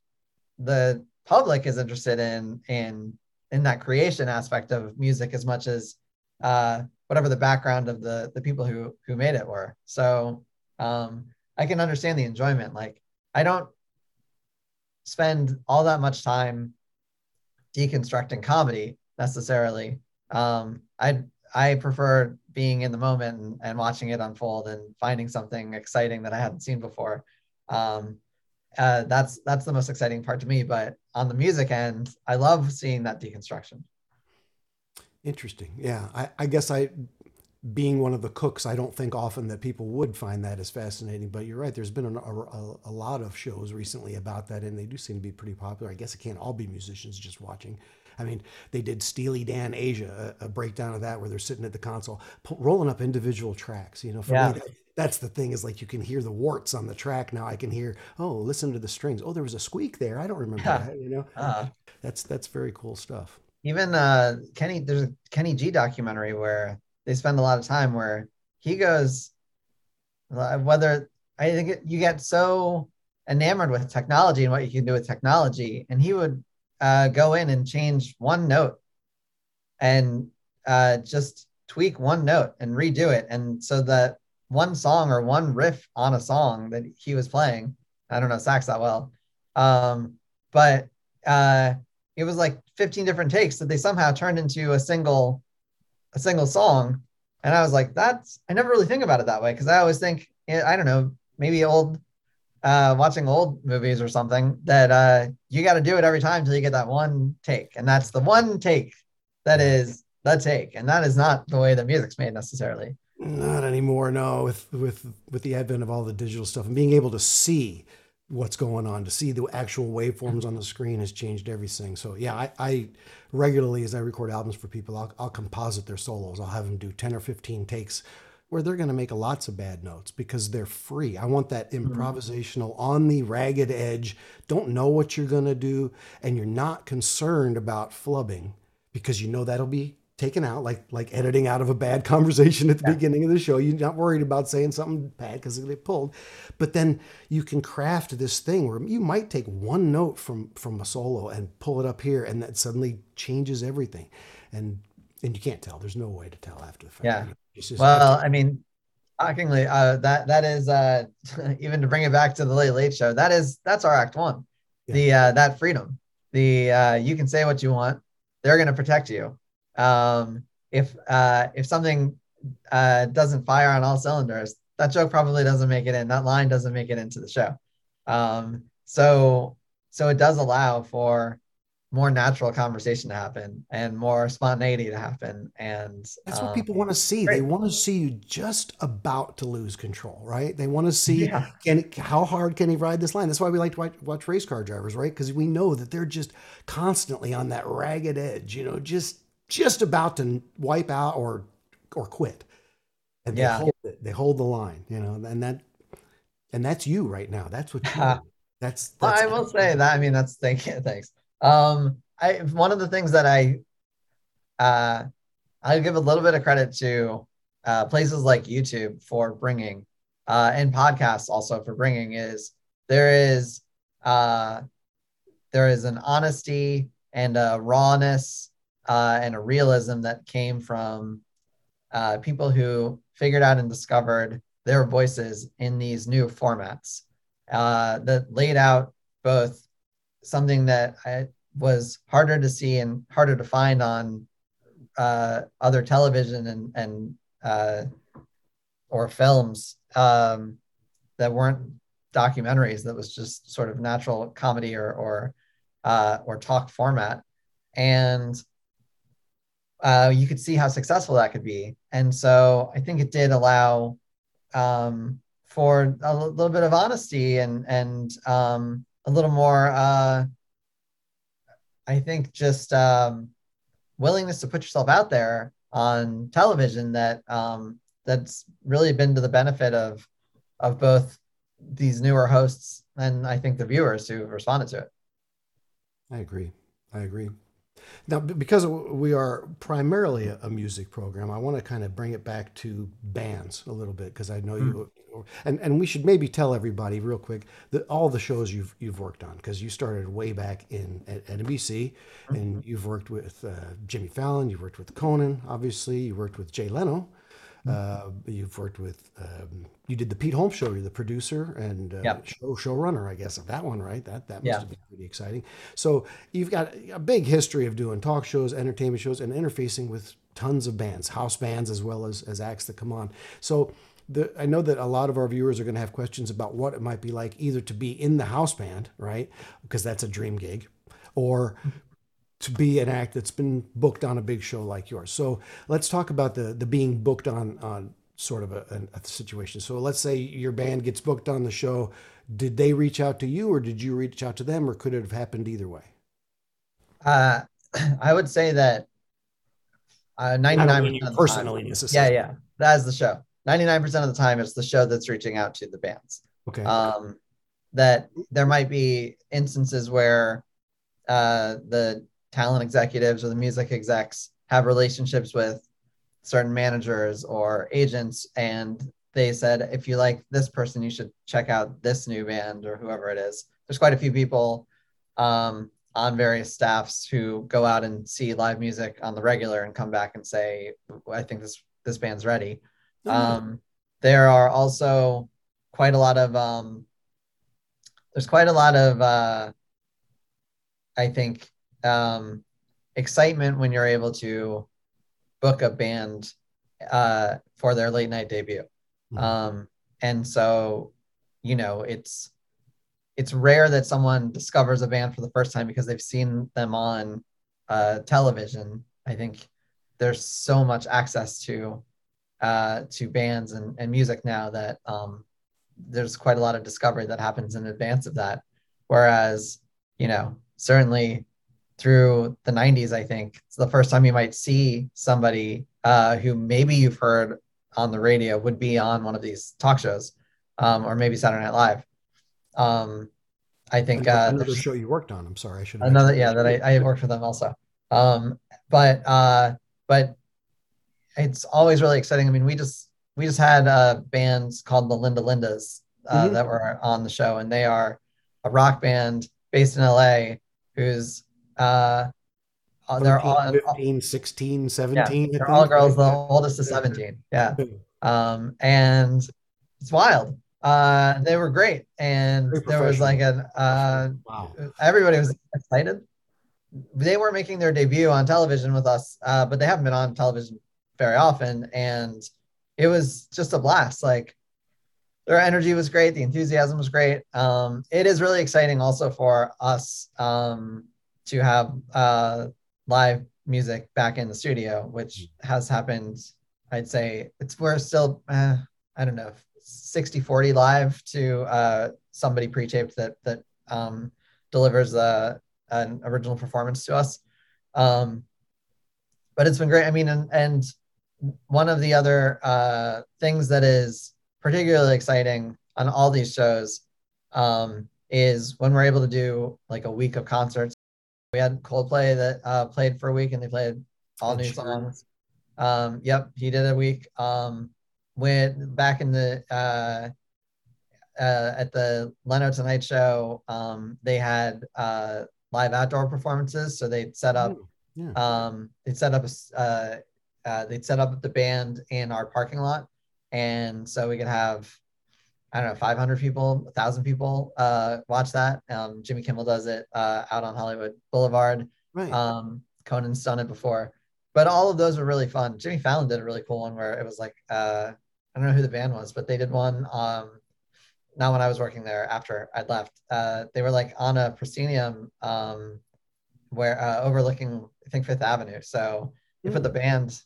the public is interested in in in that creation aspect of music as much as uh, whatever the background of the the people who who made it were. So um, I can understand the enjoyment. Like I don't spend all that much time deconstructing comedy necessarily. Um, I I prefer being in the moment and, and watching it unfold and finding something exciting that I hadn't seen before. Um, uh, that's that's the most exciting part to me. But on the music end, I love seeing that deconstruction.
Interesting. Yeah. I, I guess I, being one of the cooks, I don't think often that people would find that as fascinating. But you're right. There's been an, a, a, a lot of shows recently about that, and they do seem to be pretty popular. I guess it can't all be musicians just watching. I mean, they did Steely Dan Aja, a, a breakdown of that where they're sitting at the console, pu- rolling up individual tracks. You know, for
Yeah.
me, that, that's the thing is like you can hear the warts on the track. Now I can hear, oh, listen to the strings. Oh, there was a squeak there. I don't remember
Yeah.
that. You know,
Uh,
that's that's very cool stuff.
even uh, Kenny, there's a Kenny G documentary where they spend a lot of time where he goes, whether I think you get so enamored with technology and what you can do with technology. And he would uh, go in and change one note and uh, just tweak one note and redo it. And so that one song or one riff on a song that he was playing, I don't know sax that well, um, but uh, it was like 15 different takes that they somehow turned into a single a single song. And I was like, that's I never really think about it that way because I always think eh, I don't know maybe old uh, watching old movies or something that uh, you got to do it every time until you get that one take, and that's the one take that is the take, and that is not the way the music's made necessarily.
Not anymore. No, with with with the advent of all the digital stuff and being able to see what's going on, to see the actual waveforms on the screen has changed everything. So yeah, I, I regularly as I record albums for people, I'll, I'll composite their solos. I'll have them do ten or fifteen takes where they're going to make lots of bad notes because they're free. I want that mm-hmm. improvisational on the ragged edge, don't know what you're going to do, and you're not concerned about flubbing because you know that'll be taken out like like editing out of a bad conversation at the yeah. beginning of the show you're not worried about saying something bad because it'll get pulled but then you can craft this thing where you might take one note from from a solo and pull it up here and that suddenly changes everything and and you can't tell there's no way to tell after the fact
yeah well, I mean, shockingly, uh, that that is uh, even to bring it back to the late late show. That is that's our act one. Yeah. The uh, that freedom. The uh, you can say what you want. They're going to protect you. Um, if uh, if something uh, doesn't fire on all cylinders, that joke probably doesn't make it in. That line doesn't make it into the show. Um, so so it does allow for more natural conversation to happen and more spontaneity to happen and
that's what um, people want to see great. they want to see you just about to lose control right they want to see yeah. can how hard can he ride this line that's why we like to watch, watch race car drivers right because we know that they're just constantly on that ragged edge you know just just about to wipe out or or quit. And yeah. they hold it they hold the line you know and that and that's you right now. That's what you that's, that's
i will say that i mean that's thank you thanks. Um, I one of the things that I uh, I give a little bit of credit to uh, places like YouTube for bringing uh, and podcasts also for bringing is there is uh, there is an honesty and a rawness uh, and a realism that came from uh, people who figured out and discovered their voices in these new formats uh, that laid out both something that I, was harder to see and harder to find on uh, other television and and uh, or films um, that weren't documentaries. That was just sort of natural comedy or or uh, or talk format, and uh, you could see how successful that could be. And so I think it did allow um, for a little bit of honesty and and um, a little more uh, I think just um, willingness to put yourself out there on television that um, that's really been to the benefit of of both these newer hosts and I think the viewers who responded to it.
I agree. I agree. Now, because we are primarily a music program, I want to kind of bring it back to bands a little bit because I know mm. you, and and we should maybe tell everybody real quick that all the shows you've you've worked on because you started way back in at, at NBC, mm-hmm. and you've worked with uh, Jimmy Fallon, you've worked with Conan, obviously, you worked with Jay Leno, uh, you've worked with, um, you did the Pete Holmes show. You're the producer and uh, yep. show showrunner, I guess, of that one, right? That that must yeah. have been pretty exciting. So you've got a big history of doing talk shows, entertainment shows, and interfacing with tons of bands, house bands, as well as as acts that come on. So the, I know that a lot of our viewers are going to have questions about what it might be like either to be in the house band, right? Because that's a dream gig, or to be an act that's been booked on a big show like yours. So let's talk about the the being booked on on sort of a, a, situation. So let's say your band gets booked on the show. Did they reach out to you, or did you reach out to them, or could it have happened either way?
Uh, I would say that uh, 99
personally
Yeah, yeah, that's the show. 99% of the time, it's the show that's reaching out to the bands.
Okay.
Um, that there might be instances where uh, the talent executives or the music execs have relationships with certain managers or agents and they said, if you like this person, you should check out this new band or whoever it is. There's quite a few people um, on various staffs who go out and see live music on the regular and come back and say, I think this this band's ready. Mm-hmm. Um, there are also quite a lot of um, there's quite a lot of uh, I think um, excitement when you're able to book a band uh, for their late night debut. Mm-hmm. Um, and so, you know, it's it's rare that someone discovers a band for the first time because they've seen them on uh, television. I think there's so much access to uh, to bands and, and music now that um, there's quite a lot of discovery that happens in advance of that. Whereas, you know, certainly through the 90s, I think it's the first time you might see somebody uh, who maybe you've heard on the radio would be on one of these talk shows um, or maybe Saturday Night Live. Um, I think
uh, another show you worked on. I'm sorry, I should
another yeah that I, I worked for them also. Um, but uh, but it's always really exciting. I mean, we just we just had uh, bands called the Linda Lindas uh, mm-hmm. that were on the show, and they are a rock band based in LA who's uh,
uh they're all 15, 16, 17.
Yeah, they're all girls, the oldest is 17. Yeah. Um, and it's wild. Uh, they were great. And there was like an, uh, wow. everybody was excited. They were making their debut on television with us, uh, but they haven't been on television very often. And it was just a blast. Like their energy was great. The enthusiasm was great. Um, it is really exciting also for us um, to have uh, live music back in the studio, which has happened. I'd say it's we're still uh, I don't know 60 40 live to uh, somebody pre-taped that that um, delivers a, uh, an original performance to us. Um, but it's been great. I mean, and, and one of the other uh, things that is particularly exciting on all these shows um, is when we're able to do like a week of concerts. We had Coldplay that uh, played for a week and they played all new songs. Um, yep, he did a week. Um, when back in the uh, uh, at the Leno Tonight Show, um, they had uh, live outdoor performances. So they'd set up, yeah. um, they'd set up uh, uh, they'd set up the band in our parking lot, and so we could have I don't know, 500 people, 1,000 people uh, watch that. Um, Jimmy Kimmel does it uh, out on Hollywood Boulevard. Right. Um, Conan's done it before. But all of those were really fun. Jimmy Fallon did a really cool one where it was like, uh, I don't know who the band was, but they did one, um, not when I was working there after I'd left. Uh, they were like on a proscenium um, where uh, overlooking, I think, Fifth Avenue. So you put the hmm. band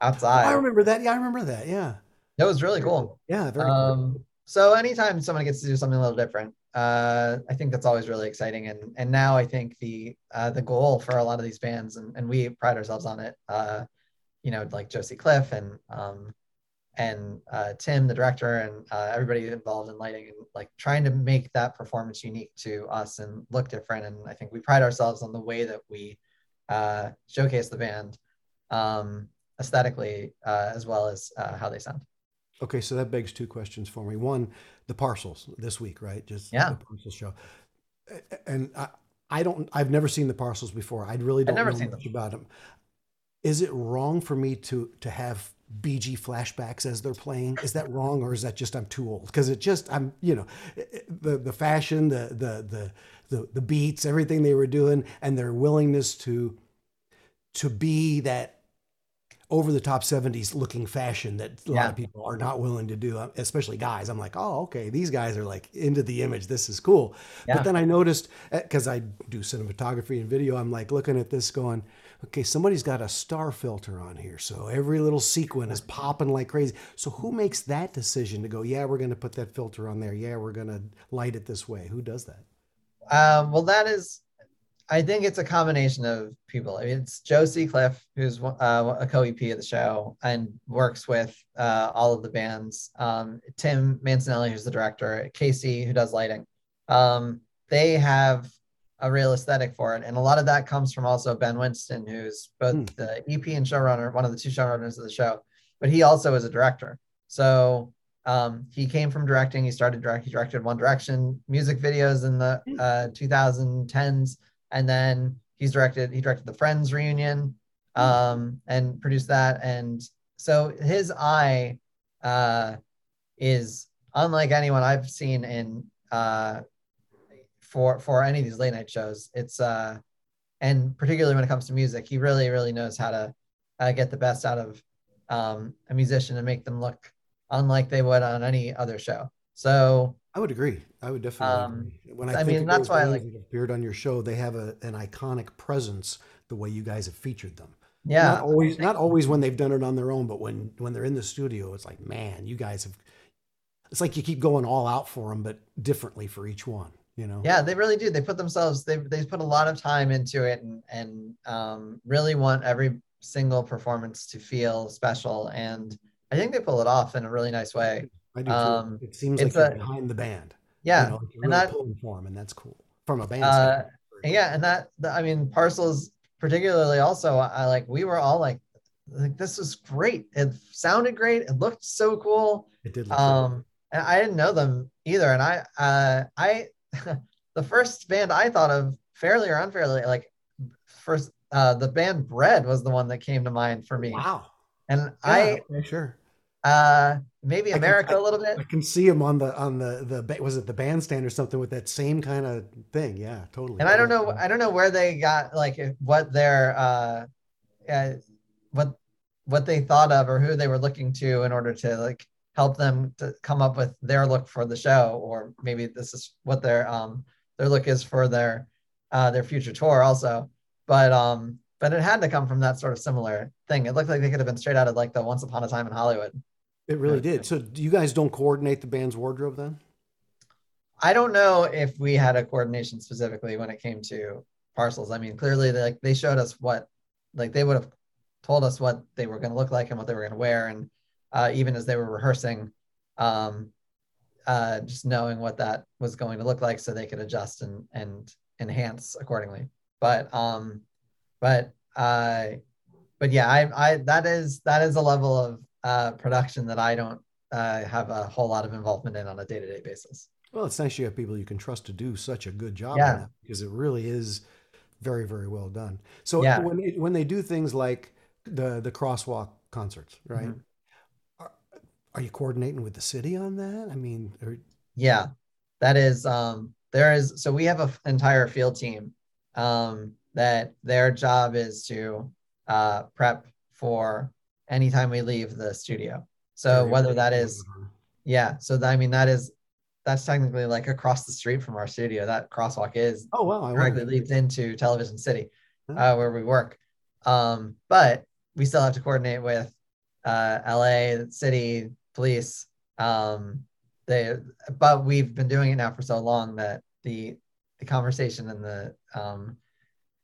outside.
I remember that. Yeah, I remember that. Yeah.
That was really cool.
Yeah, very um, cool.
So anytime someone gets to do something a little different, uh, I think that's always really exciting. And and now I think the uh, the goal for a lot of these bands, and, and we pride ourselves on it, uh, you know, like Josie Cliff and um, and uh, Tim, the director, and uh, everybody involved in lighting, and like trying to make that performance unique to us and look different. And I think we pride ourselves on the way that we uh, showcase the band um, aesthetically as well as how they sound.
Okay, so that begs two questions for me. One, the parcels this week, right?
Just yeah.
the parcels show, and I, I don't. I've never seen the parcels before. I really don't know much them. about them. Is it wrong for me to to have Bee Gees flashbacks as they're playing? Is that wrong, or is that just I'm too old? Because it just I'm you know the the fashion, the the the the the beats, everything they were doing, and their willingness to to be that over the top 70s looking fashion that a yeah. lot of people are not willing to do, especially guys. I'm like, oh, okay, these guys are like into the image. This is cool. Yeah. But then I noticed, because eh, I do cinematography and video, I'm like looking at this going, okay, somebody's got a star filter on here. So every little sequin is popping like crazy. So who makes that decision to go, yeah, we're going to put that filter on there. Yeah, we're going to light it this way. Who does that?
Um, well, that is I think it's a combination of people. I mean, it's Josie Cliff, who's uh, a co-EP of the show and works with uh, all of the bands. Um, Tim Mancinelli, who's the director, Casey, who does lighting. Um, they have a real aesthetic for it, and a lot of that comes from also Ben Winston, who's both hmm. the EP and showrunner, one of the two showrunners of the show, but he also is a director. So um, he came from directing. He started direct. He directed One Direction music videos in the
Hmm.
uh, 2010s, and then he's directed. He directed the Friends reunion,
Hmm.
um, and produced that. And so his eye uh, is unlike anyone I've seen in uh, for for any of these late night shows. It's uh, and particularly when it comes to music, he really really knows how to uh, get the best out of um, a musician and make them look unlike they would on any other show. So
I would agree. I would definitely
Um,
agree. When I,
I
think
mean,
of
that's why I like-
appeared on your show, they have a, an iconic presence the way you guys have featured them.
yeah,
Not always not always when they've done it on their own, but when when they're in the studio, it's like, man, you guys have it's like you keep going all out for them, but differently for each one, you know?
yeah, they really do. They put themselves they they put a lot of time into it and and um, really want every single performance to feel special. And I think they pull it off in a really nice way.
I do too.
Um,
it seems like
it's
you're
a-
behind the band.
Yeah,
You know, like
and
really
that-
pulling for them, and that's cool. From a band
Uh. Yeah, and that, that- I mean, parcels particularly also. I I like we were all like, like this was great. It sounded great. It looked so cool.
It did.
Um, and I didn't know them either. And I, uh, I, the first band I thought of, fairly or unfairly, like first, uh, the band Bread was the one that came to mind for me.
Wow.
And
Yeah, okay, sure.
Uh, maybe
can-
America
I-
a little bit.
I can see him on the on the the was it the bandstand or something with that same kind of thing. Yeah, totally.
and I don't know, I don't know where they got like what their uh, uh, what what they thought of or who they were looking to in order to like help them to come up with their look for the show, or maybe this is what their um their look is for their uh their future tour also. But um, but it had to come from that sort of similar thing. It looked like they could have been straight out of like the Once Upon a Time in Hollywood.
It really did. So you guys don't coordinate the band's wardrobe then?
I don't know if we had a coordination specifically when it came to parcels. I mean, clearly they like they showed us what like they would have told us what they were going to look like and what they were going to wear and uh, even as they were rehearsing um, uh, just knowing what that was going to look like so they could adjust and and enhance accordingly but um but uh but yeah i i that is that is a level of uh production that i don't uh have a whole lot of involvement in on a day-to-day basis
Well, it's nice you have people you can trust to do such a good job
Yeah.
on that because it really is very, very well done. So
Yeah.
when they, when they do things like the the crosswalk concerts, right?
Mhm.
Are, are you coordinating with the city on that? I mean, or,
Yeah, that is um there is so we have an entire field team um that their job is to uh prep for anytime we leave the studio. So whether that is yeah, so that, I mean that is that's technically like across the street from our studio. That crosswalk is
oh wow, I
directly leads into Television City, uh, where we work. Um, but we still have to coordinate with uh, LA, city, police. Um, they, but we've been doing it now for so long that the the conversation and the um,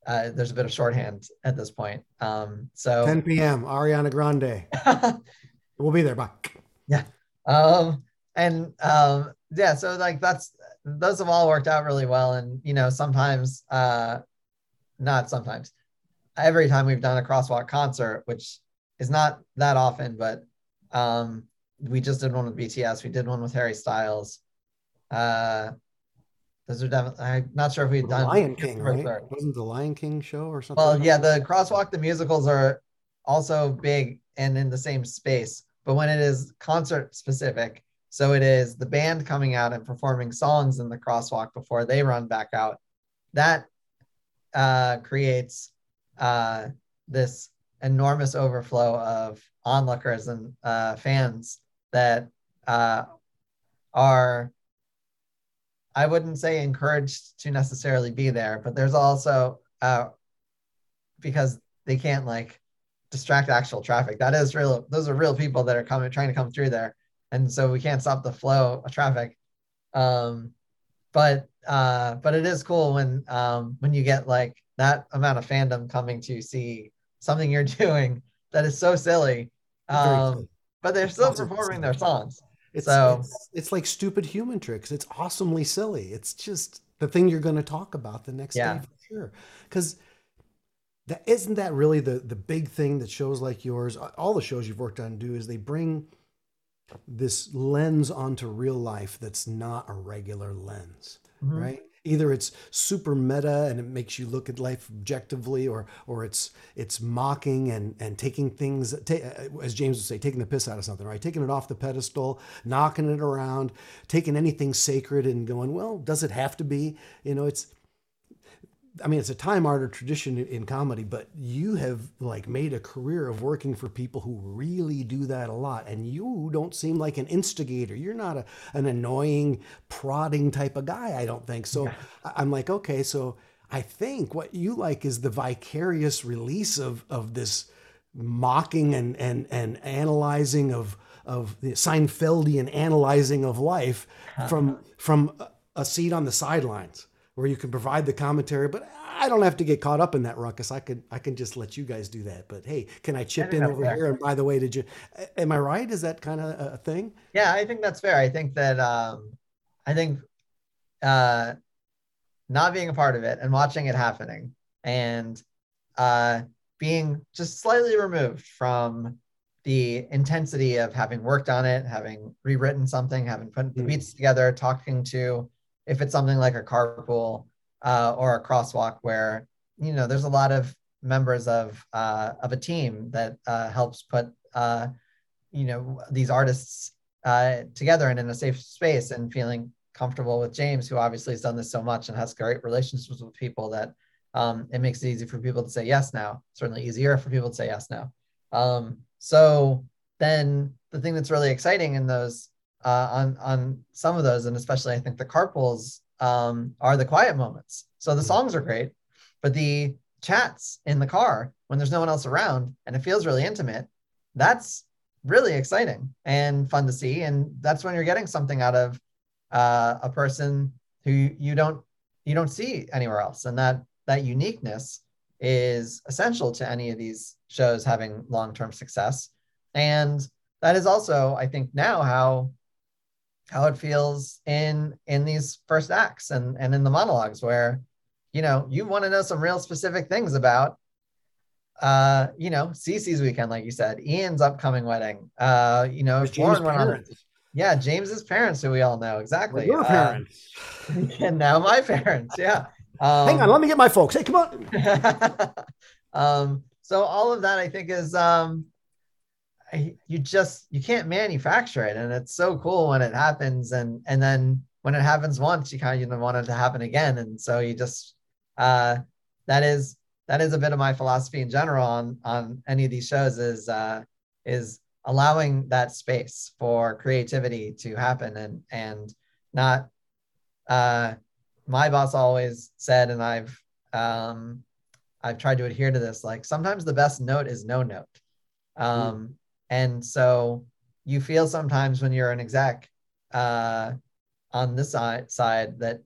uh, there's a bit of shorthand at this point. Um, so
10 p.m. Ariana Grande. We'll be there. Bye. Yeah.
Um and um yeah so like that's those have all worked out really well and you know sometimes uh not sometimes every time we've done a crosswalk concert which is not that often but um we just did one with bts we did one with harry styles uh those are definitely i'm not sure if we've
The
done
Lion King, right? Wasn't the Lion King show or something?
Well,
like
yeah,
that?
the crosswalk, the musicals are also big and in the same space. But when it is concert specific, so it is the band coming out and performing songs in the crosswalk before they run back out, that uh, creates uh, this enormous overflow of onlookers and uh, fans that uh, are I wouldn't say encouraged to necessarily be there, but there's also uh, because they can't like distract actual traffic. That is real. Those are real people that are coming, trying to come through there, and so we can't stop the flow of traffic. Um, but uh, but it is cool when um, when you get like that amount of fandom coming to see something you're doing that is so silly. Um, but they're still performing their songs.
It's,
So-
it's it's like stupid human tricks. It's awesomely silly. It's just the thing you're going to talk about the next
Yeah.
day for sure. Because that isn't that really the the big thing that shows like yours, all the shows you've worked on do is they bring this lens onto real life that's not a regular lens, mm-hmm. right? Either it's super meta and it makes you look at life objectively, or or it's it's mocking and and taking things, uh, as James would say, taking the piss out of something, right? Taking it off the pedestal, knocking it around, taking anything sacred and going, well, does it have to be? You know, it's I mean, it's a time honored tradition in comedy, but you have like made a career of working for people who really do that a lot. And you don't seem like an instigator. You're not a, an annoying, prodding type of guy, I don't think. So I'm like, okay, so I think what you like is the vicarious release of, of this mocking and, and, and analyzing of, of the Seinfeldian analyzing of life uh-huh. from, from a seat on the sidelines where you can provide the commentary, but I don't have to get caught up in that ruckus. I could I can just let you guys do that. But hey, can I chip I in over fair. here? And by the way, did you? Am I right? Is that kind of a thing?
Yeah, I think that's fair. I think that um, I think uh, not being a part of it and watching it happening and uh, being just slightly removed from the intensity of having worked on it, having rewritten something, having put the hmm. beats together, talking to if it's something like a carpool uh, or a crosswalk where you know there's a lot of members of uh, of a team that uh, helps put uh, you know these artists uh, together and in a safe space and feeling comfortable with James, who obviously has done this so much and has great relationships with people that um, it makes it easy for people to say yes now. Certainly easier for people to say yes now. Um, so then the thing that's really exciting in those uh, on on some of those, and especially I think the carpools um, are the quiet moments. So the songs are great, but the chats in the car when there's no one else around and it feels really intimate, that's really exciting and fun to see. And that's when you're getting something out of uh, a person who you don't you don't see anywhere else, and that that uniqueness is essential to any of these shows having long-term success. And that is also, I think, now how how it feels in in these first acts and and in the monologues where you know you want to know some real specific things about uh you know Cece's weekend like you said Ian's upcoming wedding uh you know went on yeah James's parents who we all know exactly.
Well, your uh, parents.
and now my parents yeah.
Um, hang on let me get my folks. Hey come
on. Um so all of that I think is um you just you can't manufacture it. And it's so cool when it happens. And and then when it happens once you kind of want it to happen again. And so you just uh that is that is a bit of my philosophy in general on on any of these shows is uh is allowing that space for creativity to happen. And and not uh my boss always said and i've um i've tried to adhere to this like sometimes the best note is no note. Um and so you feel sometimes when you're an exec uh, on this side, that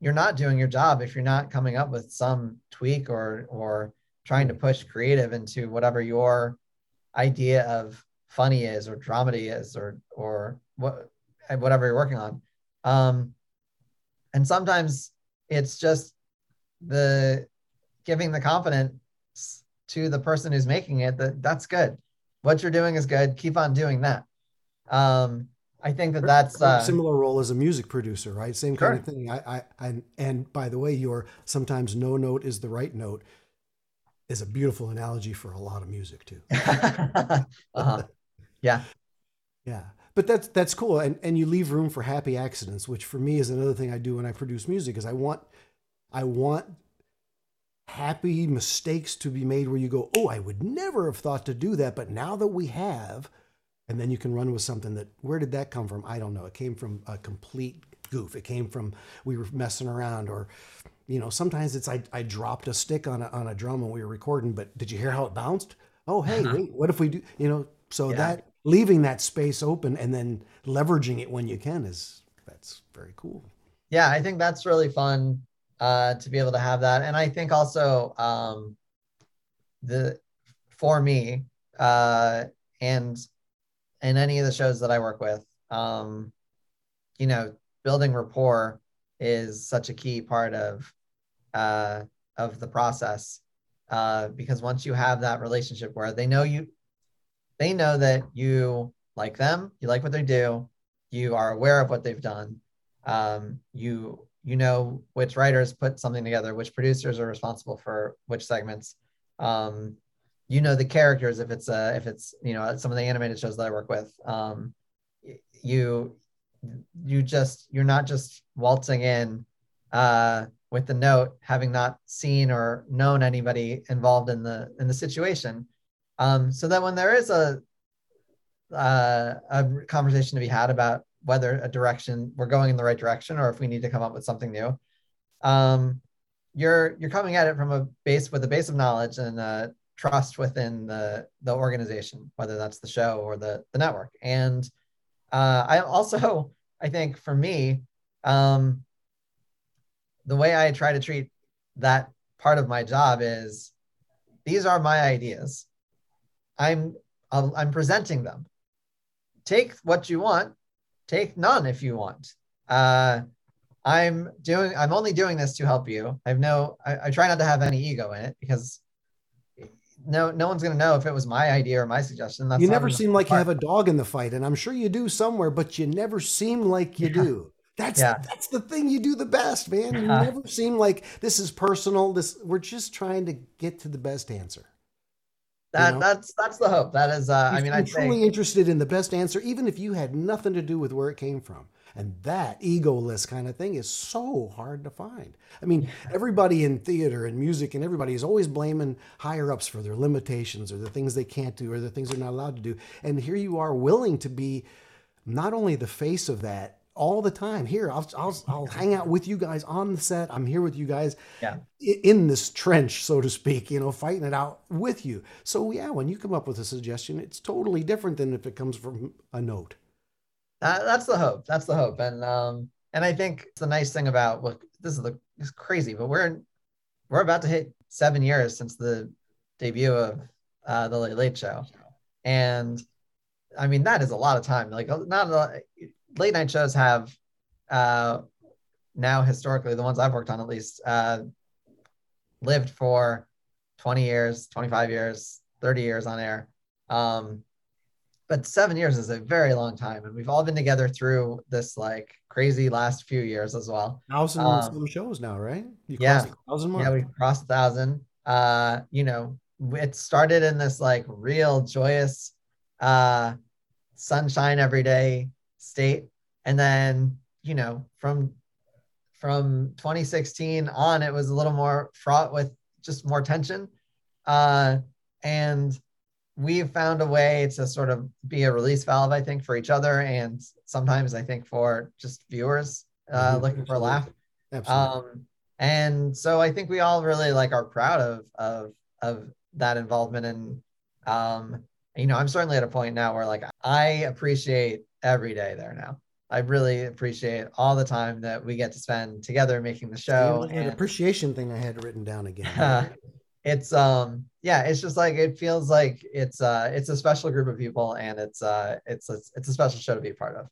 you're not doing your job if you're not coming up with some tweak or or trying to push creative into whatever your idea of funny is or dramedy is or or what whatever you're working on. Um and sometimes it's just the giving the confidence to the person who's making it that that's good what you're doing is good. Keep on doing that. Um, I think that that's
uh, similar role as a music producer, right? Same kind of thing. I, I, I, and by the way, your sometimes no note is the right note is a beautiful analogy for a lot of music too.
uh-huh. Yeah,
yeah. But that's that's cool, and and you leave room for happy accidents, which for me is another thing I do when I produce music. Is I want I want happy mistakes to be made where you go, oh, I would never have thought to do that, but now that we have, and then you can run with something that, where did that come from? I don't know. It came from a complete goof. It came from we were messing around, or, you know, sometimes it's I, I dropped a stick on a, on a drum when we were recording, but did you hear how it bounced? Oh, hey, uh-huh. wait, what if we do, you know, so yeah. that leaving that space open and then leveraging it when you can is, that's very cool.
Yeah, I think that's really fun uh, to be able to have that. And I think also um, the for me uh, and in any of the shows that I work with, um, you know, building rapport is such a key part of uh, of the process uh, because once you have that relationship where they know you, they know that you like them, you like what they do, you are aware of what they've done, um, you you know which writers put something together, which producers are responsible for which segments. Um, you know the characters if it's if it's you know some of the animated shows that I work with. Um, you you just you're not just waltzing in uh, with the note, having not seen or known anybody involved in the in the situation. Um, so that when there is a uh, a conversation to be had about whether a direction we're going in the right direction or if we need to come up with something new, um, you're you're coming at it from a base with a base of knowledge and uh, trust within the the organization, whether that's the show or the the network. And uh, I also I think for me, um, the way I try to treat that part of my job is these are my ideas. I'm I'm presenting them. Take what you want, take none if you want. Uh, I'm doing. I'm only doing this to help you. I have no. I, I try not to have any ego in it because no no one's going to know if it was my idea or my suggestion.
That's you never seem like part. you have a dog in the fight, and I'm sure you do somewhere, but you never seem like you yeah. do. That's yeah. that's the thing you do the best, man. You never seem like this is personal. This we're just trying to get to the best answer.
That you know? that's that's the hope. That is, uh, I mean, I'm
truly interested in the best answer, even if you had nothing to do with where it came from. And that egoless kind of thing is so hard to find. I mean, everybody in theater and music and everybody is always blaming higher ups for their limitations or the things they can't do or the things they're not allowed to do. And here you are willing to be not only the face of that all the time. Here, I'll, I'll, I'll hang out with you guys on the set. I'm here with you guys
yeah.
in this trench, so to speak, you know, fighting it out with you. So, yeah, when you come up with a suggestion, it's totally different than if it comes from a note.
Uh, that's the hope. That's the hope. And, um, and I think the nice thing about look, this is the, it's crazy, but we're, we're about to hit seven years since the debut of uh, the Late Late Show. And I mean, that is a lot of time. Like, not a lot, late night shows have uh, now historically the ones I've worked on at least uh, lived for 20 years, 25 years, 30 years on air. Um, but seven years is a very long time, and we've all been together through this like crazy last few years as well.
Thousand um, shows now, right?
You yeah, thousand yeah, we crossed a thousand. Uh, you know, it started in this like real joyous, uh, sunshine every day state. And then you know from from 2016 on it was a little more fraught with just more tension. Uh, and we've found a way to sort of be a release valve i think for each other and sometimes i think for just viewers uh, mm-hmm. looking for a laugh. Um, and so i think we all really like are proud of of of that involvement and um, you know i'm certainly at a point now where like i appreciate every day there now. I really appreciate all the time that we get to spend together making the show.
An appreciation thing I had written down again. Uh,
it's um yeah, it's just like it feels like it's uh it's a special group of people and it's uh it's a, it's a special show to be a part of.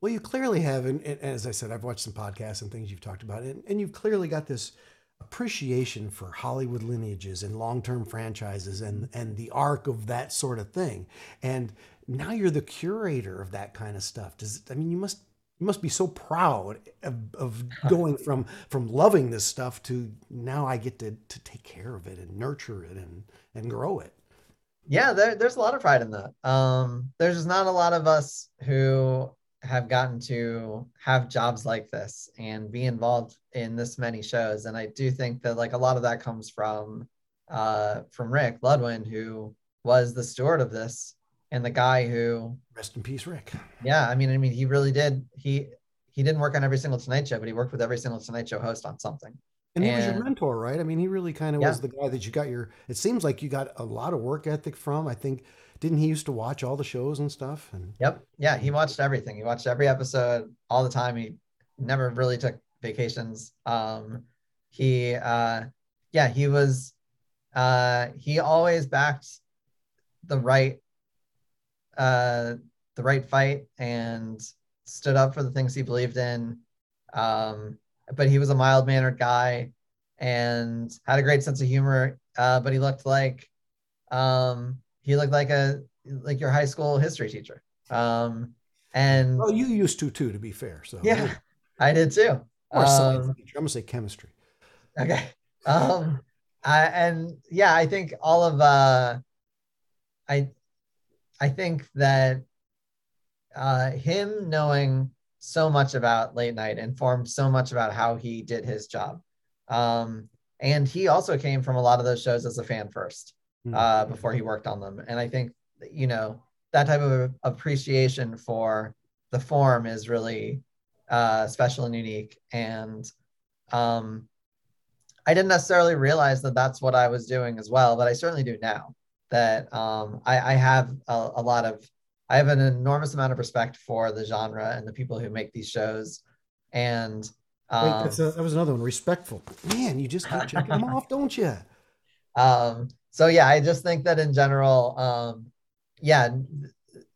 Well, you clearly have, and, and as I said, I've watched some podcasts and things you've talked about, and, and you've clearly got this appreciation for Hollywood lineages and long-term franchises and and the arc of that sort of thing. And now you're the curator of that kind of stuff. Does I mean you must you must be so proud of, of going from from loving this stuff to now I get to to take care of it and nurture it and and grow it.
Yeah, there, there's a lot of pride in that. Um, there's just not a lot of us who have gotten to have jobs like this and be involved in this many shows, and I do think that like a lot of that comes from uh, from Rick Ludwin, who was the steward of this and the guy who
rest in peace, Rick.
Yeah, I mean, I mean, he really did. He he didn't work on every single Tonight Show, but he worked with every single Tonight Show host on something.
And, and he was your mentor, right? I mean, he really kind of yeah. was the guy that you got your. It seems like you got a lot of work ethic from. I think didn't he used to watch all the shows and stuff? And
yep, yeah, he watched everything. He watched every episode all the time. He never really took vacations. Um, he, uh, yeah, he was. Uh, he always backed the right uh, the right fight and stood up for the things he believed in. Um, but he was a mild mannered guy and had a great sense of humor. Uh, but he looked like um, he looked like a like your high school history teacher. Um, and
well, you used to too, to be fair. So
yeah, I did too.
Or science um, teacher. I'm gonna say chemistry.
Okay. Um, I, and yeah, I think all of uh, I, I think that uh, him knowing so much about late night informed so much about how he did his job. Um, and he also came from a lot of those shows as a fan first. Uh, before he worked on them. And I think, you know, that type of appreciation for the form is really uh, special and unique. And um, I didn't necessarily realize that that's what I was doing as well, but I certainly do now. That um, I, I, have a, a lot of I have an enormous amount of respect for the genre and the people who make these shows. And um,
Wait, a, that was another one. Respectful. Man, you just keep checking them off, don't you?
Um, so yeah, I just think that in general, um, yeah,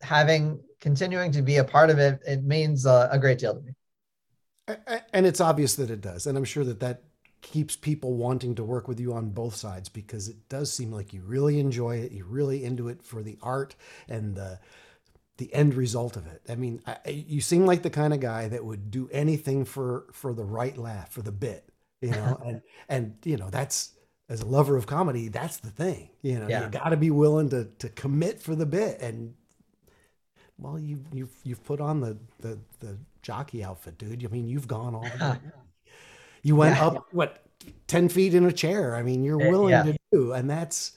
having continuing to be a part of it, it means a, a great deal to me.
And it's obvious that it does, and I'm sure that that keeps people wanting to work with you on both sides because it does seem like you really enjoy it. You're really into it for the art and the the end result of it. I mean, I, you seem like the kind of guy that would do anything for for the right laugh, for the bit, you know, and and you know that's as a lover of comedy, that's the thing. You know, yeah. you got to be willing to to commit for the bit, and well, you you've you've put on the the the jockey outfit, dude. I mean, you've gone all. you went yeah. up what ten feet in a chair. I mean, you're eh, willing yeah. to do, and that's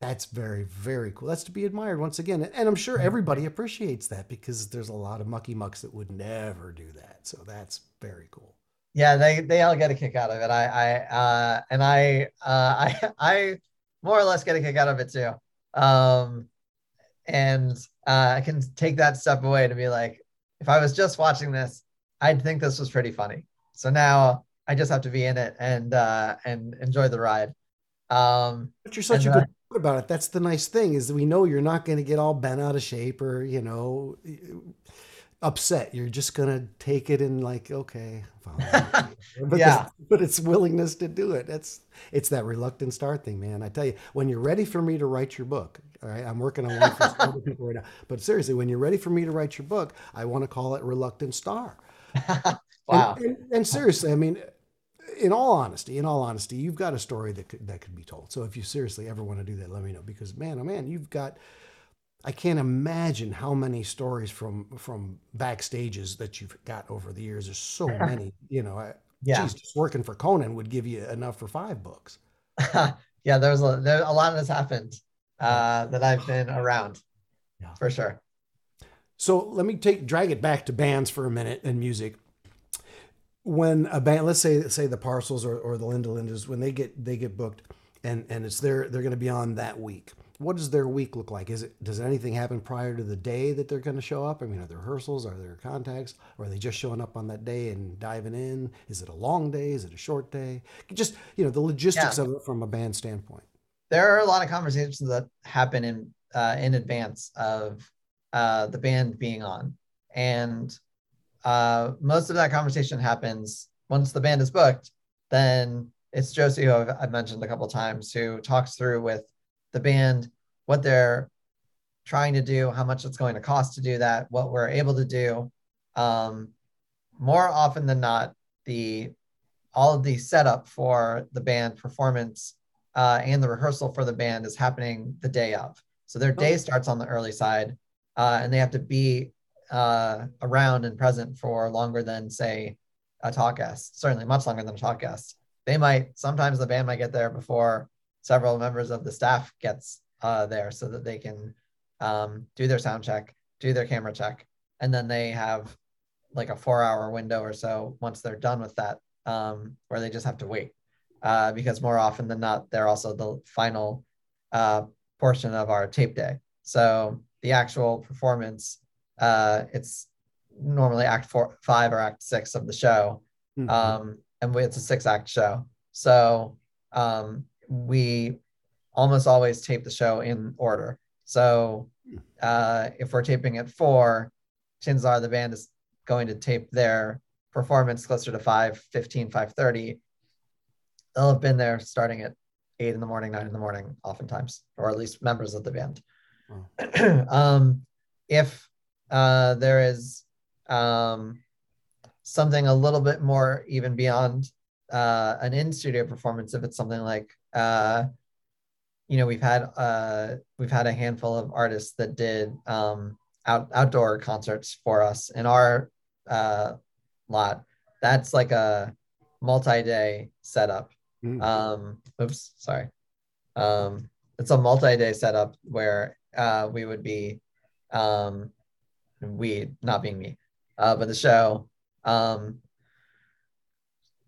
that's very, very cool. That's to be admired once again. And I'm sure everybody appreciates that because there's a lot of mucky mucks that would never do that. So that's very cool.
Yeah, they, they all get a kick out of it. I, I, uh, and I, uh, I, I more or less get a kick out of it too. Um, and uh, I can take that step away to be like, if I was just watching this, I'd think this was pretty funny. So now I just have to be in it and, uh, and enjoy the ride. Um,
but you're such a good about it. That's the nice thing is we know you're not going to get all bent out of shape or you know upset. You're just going to take it and like okay, but yeah. but it's willingness to do it. That's it's that reluctant start thing, man. I tell you, when you're ready for me to write your book, all right, I'm working on one for other people right now. But seriously, when you're ready for me to write your book, I want to call it Reluctant Star.
wow.
And, and, and seriously, I mean in all honesty, in all honesty, you've got a story that could, that could be told. So if you seriously ever want to do that, let me know because man, oh man, you've got. I can't imagine how many stories from from backstages that you've got over the years. There's so many, you know. I, yeah, geez, just working for Conan would give you enough for five books.
yeah, there's a there, a lot has happened uh, that I've been around, yeah. for sure.
So let me take drag it back to bands for a minute and music when a band, let's say say the Parcels or, or the Linda Lindas, when they get they get booked and and it's their they're going to be on that week. What does their week look like? Is it does anything happen prior to the day that they're going to show up? I mean, are there rehearsals? Are there contacts? Or are they just showing up on that day and diving in? Is it a long day? Is it a short day? Just you know the logistics yeah. of it from a band standpoint.
There are a lot of conversations that happen in uh, in advance of uh, the band being on, and uh, most of that conversation happens once the band is booked. Then it's Josie, who I've, I've mentioned a couple times, who talks through with the band what they're trying to do, how much it's going to cost to do that, what we're able to do. Um, more often than not, the all of the setup for the band performance uh, and the rehearsal for the band is happening the day of. So their day oh. starts on the early side, uh, and they have to be uh, around and present for longer than say a talk guest, certainly much longer than a talk guest. They might sometimes the band might get there before several members of the staff gets uh, there so that they can um, do their sound check, do their camera check, and then they have like a four hour window or so once they're done with that, um, where they just have to wait. Uh, because more often than not, they're also the final uh, portion of our tape day. So the actual performance uh, it's normally act four, five or act six of the show. Mm-hmm. Um, and it's a six act show. So um, we almost always tape the show in order. So uh, if we're taping at four, chances are the band is going to tape their performance closer to 5 15 5.30 they'll have been there starting at 8 in the morning 9 in the morning oftentimes or at least members of the band um, if uh, there is um, something a little bit more even beyond uh, an in studio performance. If it's something like, uh, you know, we've had uh, we've had a handful of artists that did um, out outdoor concerts for us in our uh, lot. That's like a multi-day setup.
Mm.
Um, oops, sorry. Um, it's a multi-day setup where uh, we would be, um, we not being me, uh, but the show, um,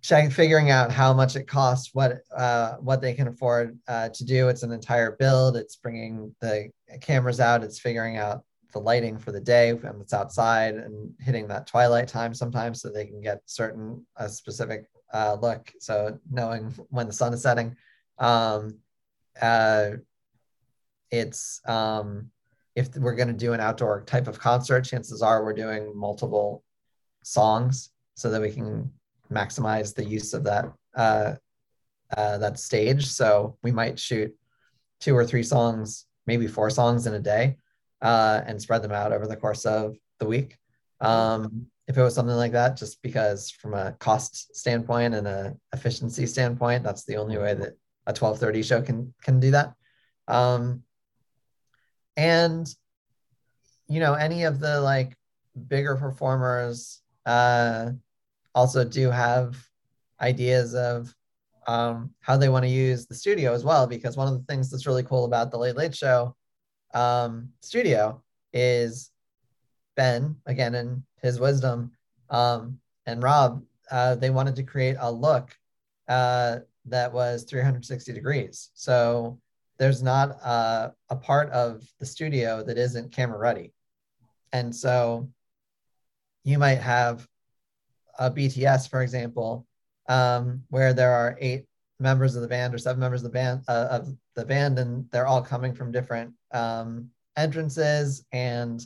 figuring out how much it costs, what uh, what they can afford uh, to do. It's an entire build. It's bringing the cameras out. It's figuring out the lighting for the day and it's outside and hitting that twilight time sometimes so they can get certain a specific uh, look. So knowing when the sun is setting, um, uh, it's um, if we're going to do an outdoor type of concert, chances are we're doing multiple songs so that we can maximize the use of that uh, uh, that stage. So we might shoot two or three songs, maybe four songs in a day, uh, and spread them out over the course of the week. Um, if it was something like that, just because from a cost standpoint and a efficiency standpoint, that's the only way that a 1230 show can can do that. Um, and you know, any of the like bigger performers uh, also do have ideas of um, how they want to use the studio as well. Because one of the things that's really cool about the Late Late Show um, studio is Ben, again, in his wisdom, um, and Rob, uh, they wanted to create a look uh, that was 360 degrees. So there's not a, a part of the studio that isn't camera ready. And so you might have a BTS, for example, um, where there are eight members of the band or seven members of the band uh, of the band, and they're all coming from different um, entrances, and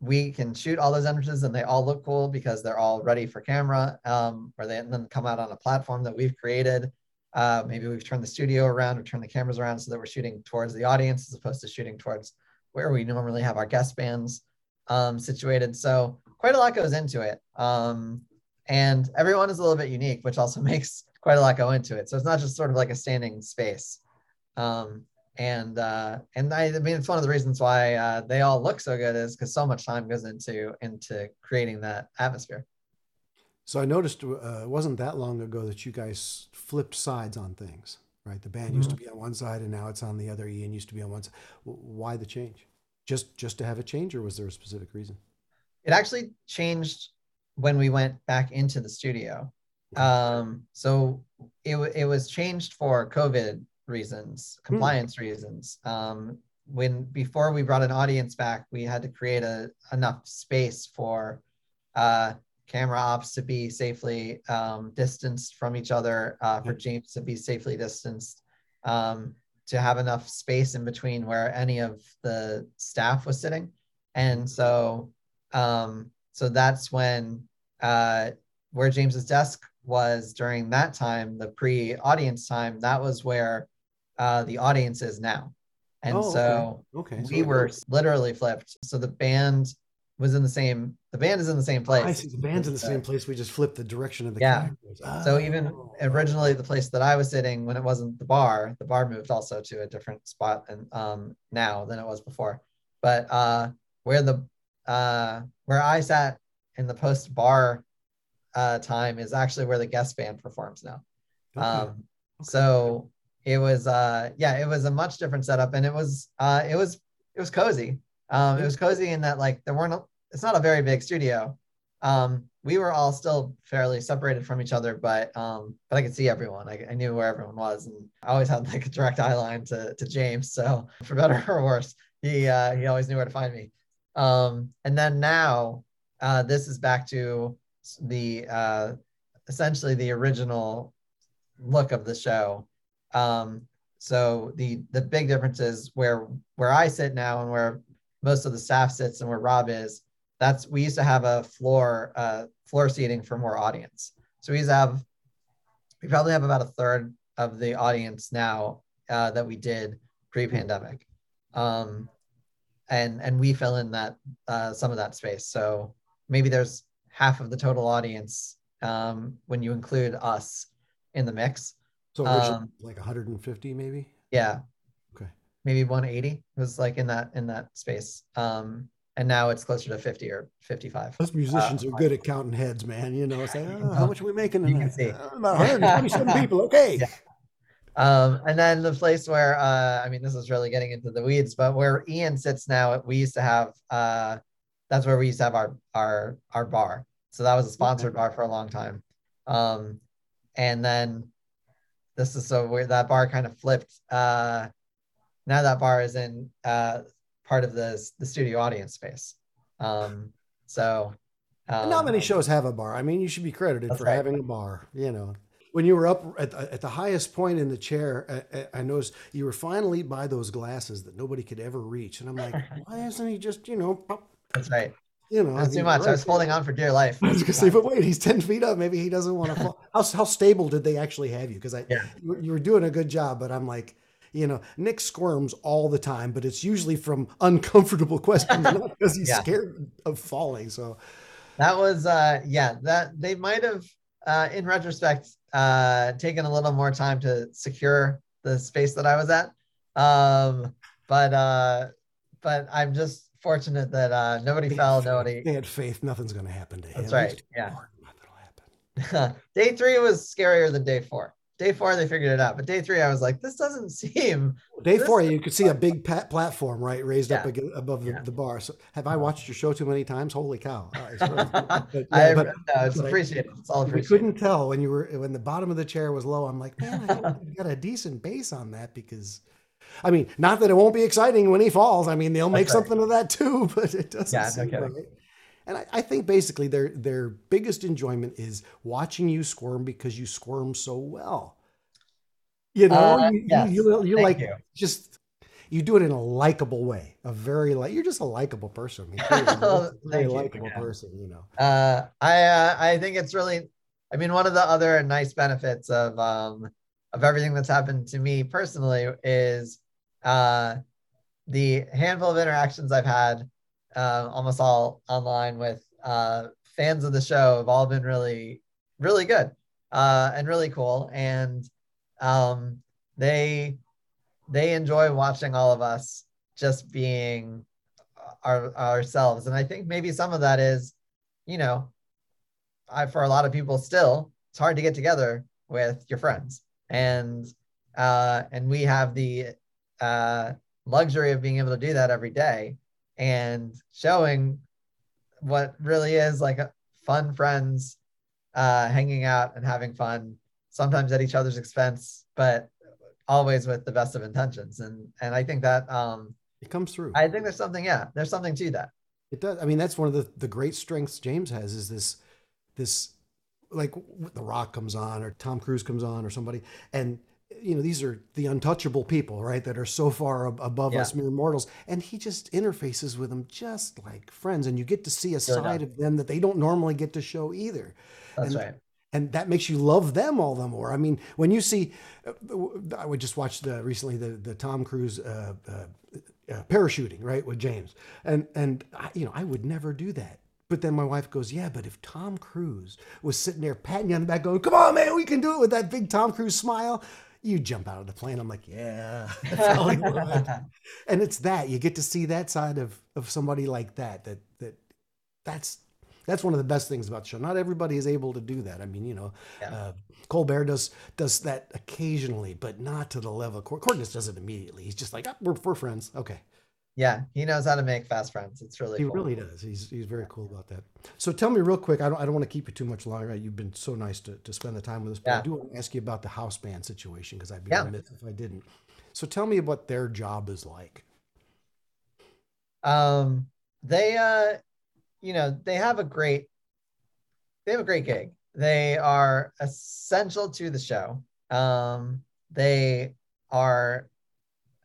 we can shoot all those entrances, and they all look cool because they're all ready for camera, um, or they then come out on a platform that we've created. Uh, maybe we've turned the studio around or turned the cameras around so that we're shooting towards the audience as opposed to shooting towards where we normally have our guest bands um, situated. So quite a lot goes into it. Um, and everyone is a little bit unique, which also makes quite a lot go into it. So it's not just sort of like a standing space. Um, and uh, and I, I, mean, it's one of the reasons why uh, they all look so good is because so much time goes into into creating that atmosphere.
So I noticed uh, it wasn't that long ago that you guys flipped sides on things, right? The band mm-hmm. used to mm-hmm. be on one side and now it's on the other. Ian used to be on one side. Why the change? Just just to have a change, or was there a specific reason?
It actually changed when we went back into the studio. Um, so it, it was changed for COVID reasons, hmm. compliance mm. reasons. Um, when before we brought an audience back, we had to create a enough space for uh, camera ops to be safely um, distanced from each other, uh, for James to be safely distanced, um, to have enough space in between where any of the staff was sitting, and so um, so that's when uh, where James's desk was during that time, the pre-audience time. That was where uh, the audience is now, and oh, so
okay. okay.
we so were literally flipped. So the band was in the same. The band is in the same place. I
see. The band's in the same place. We just flipped the direction of the
yeah. Oh. So even originally, the place that I was sitting when it wasn't the bar, the bar moved also to a different spot and um, now than it was before. But uh, where the uh, where I sat in the post bar uh, time is actually where the guest band performs now. Okay. Um, okay. So it was uh, yeah, it was a much different setup, and it was uh, it was it was cozy. Um, it was cozy in that like there weren't it's not a very big studio. Um, we were all still fairly separated from each other, but um, but I could see everyone. I, I knew where everyone was, and I always had like a direct eye line to to James. So for better or worse, he uh, he always knew where to find me. Um, and then now uh, this is back to the uh, essentially the original look of the show. Um, so the the big difference is where where I sit now and where most of the staff sits and where Rob is. That's we used to have a floor uh, floor seating for more audience. So we used to have we probably have about a third of the audience now uh, that we did pre-pandemic. Um, and and we fill in that uh, some of that space. So maybe there's half of the total audience um, when you include us in the mix.
So um, like 150 maybe.
Yeah.
Okay.
Maybe 180 was like in that in that space. Um, and now it's closer to 50 or 55.
Those musicians uh, are good at counting heads, man. You know, say, oh, how much are we making?
You can see.
Uh, about 127 people. Okay.
Yeah. Um, and then the place where uh, I mean, this is really getting into the weeds, but where Ian sits now, we used to have uh, that's where we used to have our our our bar. So that was a sponsored bar for a long time. Um, and then this is so weird. That bar kind of flipped. Uh, now that bar is in uh, part of the the studio audience space. Um, so
um, not many shows have a bar. I mean, you should be credited for right. having a bar. You know, when you were up at, at the highest point in the chair, I, I, noticed you were finally by those glasses that nobody could ever reach, and I'm like, why isn't he just you know?
That's right.
You know,
that's too much. Right. I was holding on for dear life.
I was gonna say, but wait, he's ten feet up. Maybe he doesn't want to fall. how how stable did they actually have you? Because I, yeah. you, were doing a good job, but I'm like, you know, Nick squirms all the time, but it's usually from uncomfortable questions, not because he's yeah. scared of falling. So
that was, uh, yeah, that they might have, uh, in retrospect, uh, taken a little more time to secure the space that I was at. Um, but, uh, but I'm just fortunate that uh, nobody they fell. Nobody.
They had faith. Nothing's going to happen to him.
That's right. Yeah. day three was scarier than day four. Day four, they figured it out. But day three, I was like, this doesn't seem.
Day four, you could see a big pat platform, right, raised yeah. up above the, yeah. the, bar. So, have I watched your show too many times? Holy cow!
but, yeah, I, but, no, it's appreciated. It's all appreciated.
We couldn't tell when you were when the bottom of the chair was low. I'm like, man, I got a decent base on that because I mean, not that it won't be exciting when he falls. I mean, they'll make right. something of that too, but it doesn't yeah, seem no right. And I, I, think basically their their biggest enjoyment is watching you squirm because you squirm so well. You know, uh, you, yes. you, you, like you. just you do it in a likable way, a very like you're just a likable person. I mean, very likable person. You know,
uh, I uh, I think it's really. I mean, one of the other nice benefits of um, of everything that's happened to me personally is uh, the handful of interactions I've had, uh, almost all online with uh, fans of the show, have all been really, really good uh, and really cool. And um, they they enjoy watching all of us just being our, ourselves. And I think maybe some of that is, you know, I, for a lot of people still, it's hard to get together with your friends and uh, and we have the uh, luxury of being able to do that every day and showing what really is like fun friends uh, hanging out and having fun sometimes at each other's expense but always with the best of intentions. And and i think that um
it comes through.
I think there's something yeah there's something to that.
It does. I mean that's one of the the great strengths james has is this this like The Rock comes on or Tom Cruise comes on or somebody, and you know these are the untouchable people, right? That are so far above yeah. us mere mortals, and he just interfaces with them just like friends, and you get to see a side of them that they don't normally get to show either.
That's
and,
right.
And that makes you love them all the more. I mean, when you see, I would just watch the recently the the Tom Cruise uh, uh, uh, parachuting right with James, and and you know I would never do that but then my wife goes, Yeah, but if Tom Cruise was sitting there patting you on the back, going, Come on, man, we can do it with that big Tom Cruise smile, you jump out of the plane. I'm like, Yeah, and it's that you get to see that side of of somebody like that. That that that's that's one of the best things about the show. Not everybody is able to do that. I mean, you know, yeah. uh, Colbert does does that occasionally, but not to the level. Corden does it immediately. He's just like, oh, we're, we're friends. Okay.
Yeah, he knows how to make fast friends. It's really
he
cool.
really does. He's he's very cool about that. So tell me real quick. I don't I don't want to keep you too much longer. You've been so nice to, to spend the time with us. But yeah. I do want to ask you about the house band situation because I'd be yeah. remiss if I didn't. So tell me what their job is like.
Um, they uh, you know, they have a great they have a great gig. They are essential to the show. Um, they are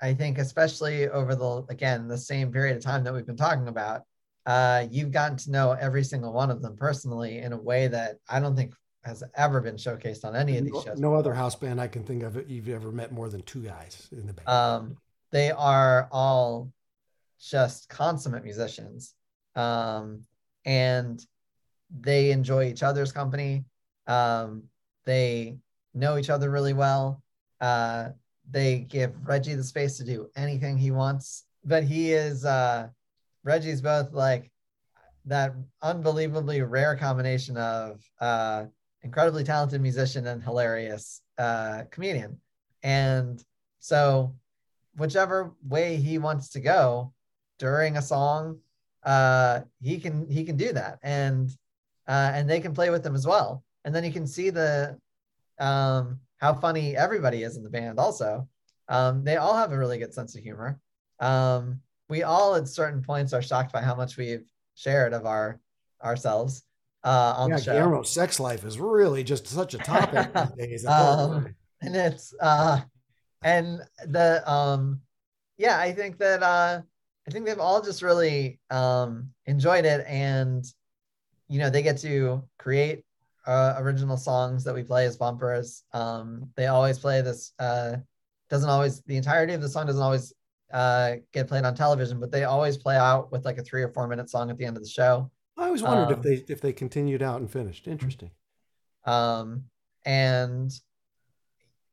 I think especially over the again the same period of time that we've been talking about, uh, you've gotten to know every single one of them personally in a way that I don't think has ever been showcased on any of these
no,
shows.
No other house band I can think of you've ever met more than two guys in the band.
Um, they are all just consummate musicians. Um, and they enjoy each other's company. Um, they know each other really well. Uh, they give Reggie the space to do anything he wants, but he is uh, Reggie's both like that unbelievably rare combination of uh, incredibly talented musician and hilarious uh, comedian. And so, whichever way he wants to go during a song, uh, he can he can do that, and uh, and they can play with them as well. And then you can see the um, how funny everybody is in the band. Also, um, they all have a really good sense of humor. Um, we all at certain points are shocked by how much we've shared of our ourselves uh, on
yeah,
the show.
Guillermo's sex life is really just such a topic these days.
um, and it's uh, and the um, yeah, I think that uh, I think they've all just really um, enjoyed it, and you know they get to create uh, original songs that we play as bumpers. Um, they always play this. Uh, doesn't always the entirety of the song doesn't always uh, get played on television, but they always play out with like a three or four minute song at the end of the show.
I always wondered
Um,
if they if they continued out and finished. Interesting.
Um, and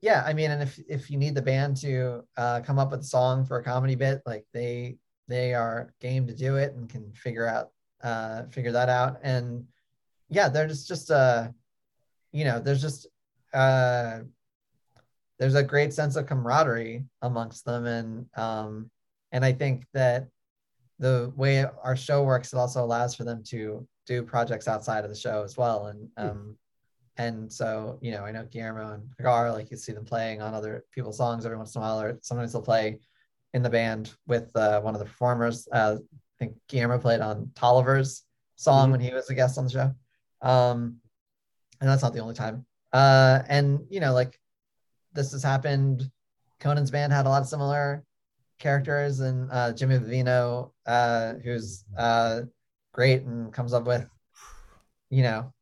yeah, I mean, and if if you need the band to uh, come up with a song for a comedy bit, like they they are game to do it and can figure out uh, figure that out. And yeah, there's just a, you know, there's just uh, there's a great sense of camaraderie amongst them, and um, and I think that the way our show works, it also allows for them to do projects outside of the show as well. And um, and so you know, I know Guillermo and Hagar, like you see them playing on other people's songs every once in a while, or sometimes they'll play in the band with uh, one of the performers. Uh, I think Guillermo played on Tolliver's song
Mhm.
when he was a guest on the show. Um, and that's not the only time. Uh, and you know, like this has happened. Conan's band had a lot of similar characters, and uh, Jimmy Vivino, uh, who's uh, great and comes up with, you know,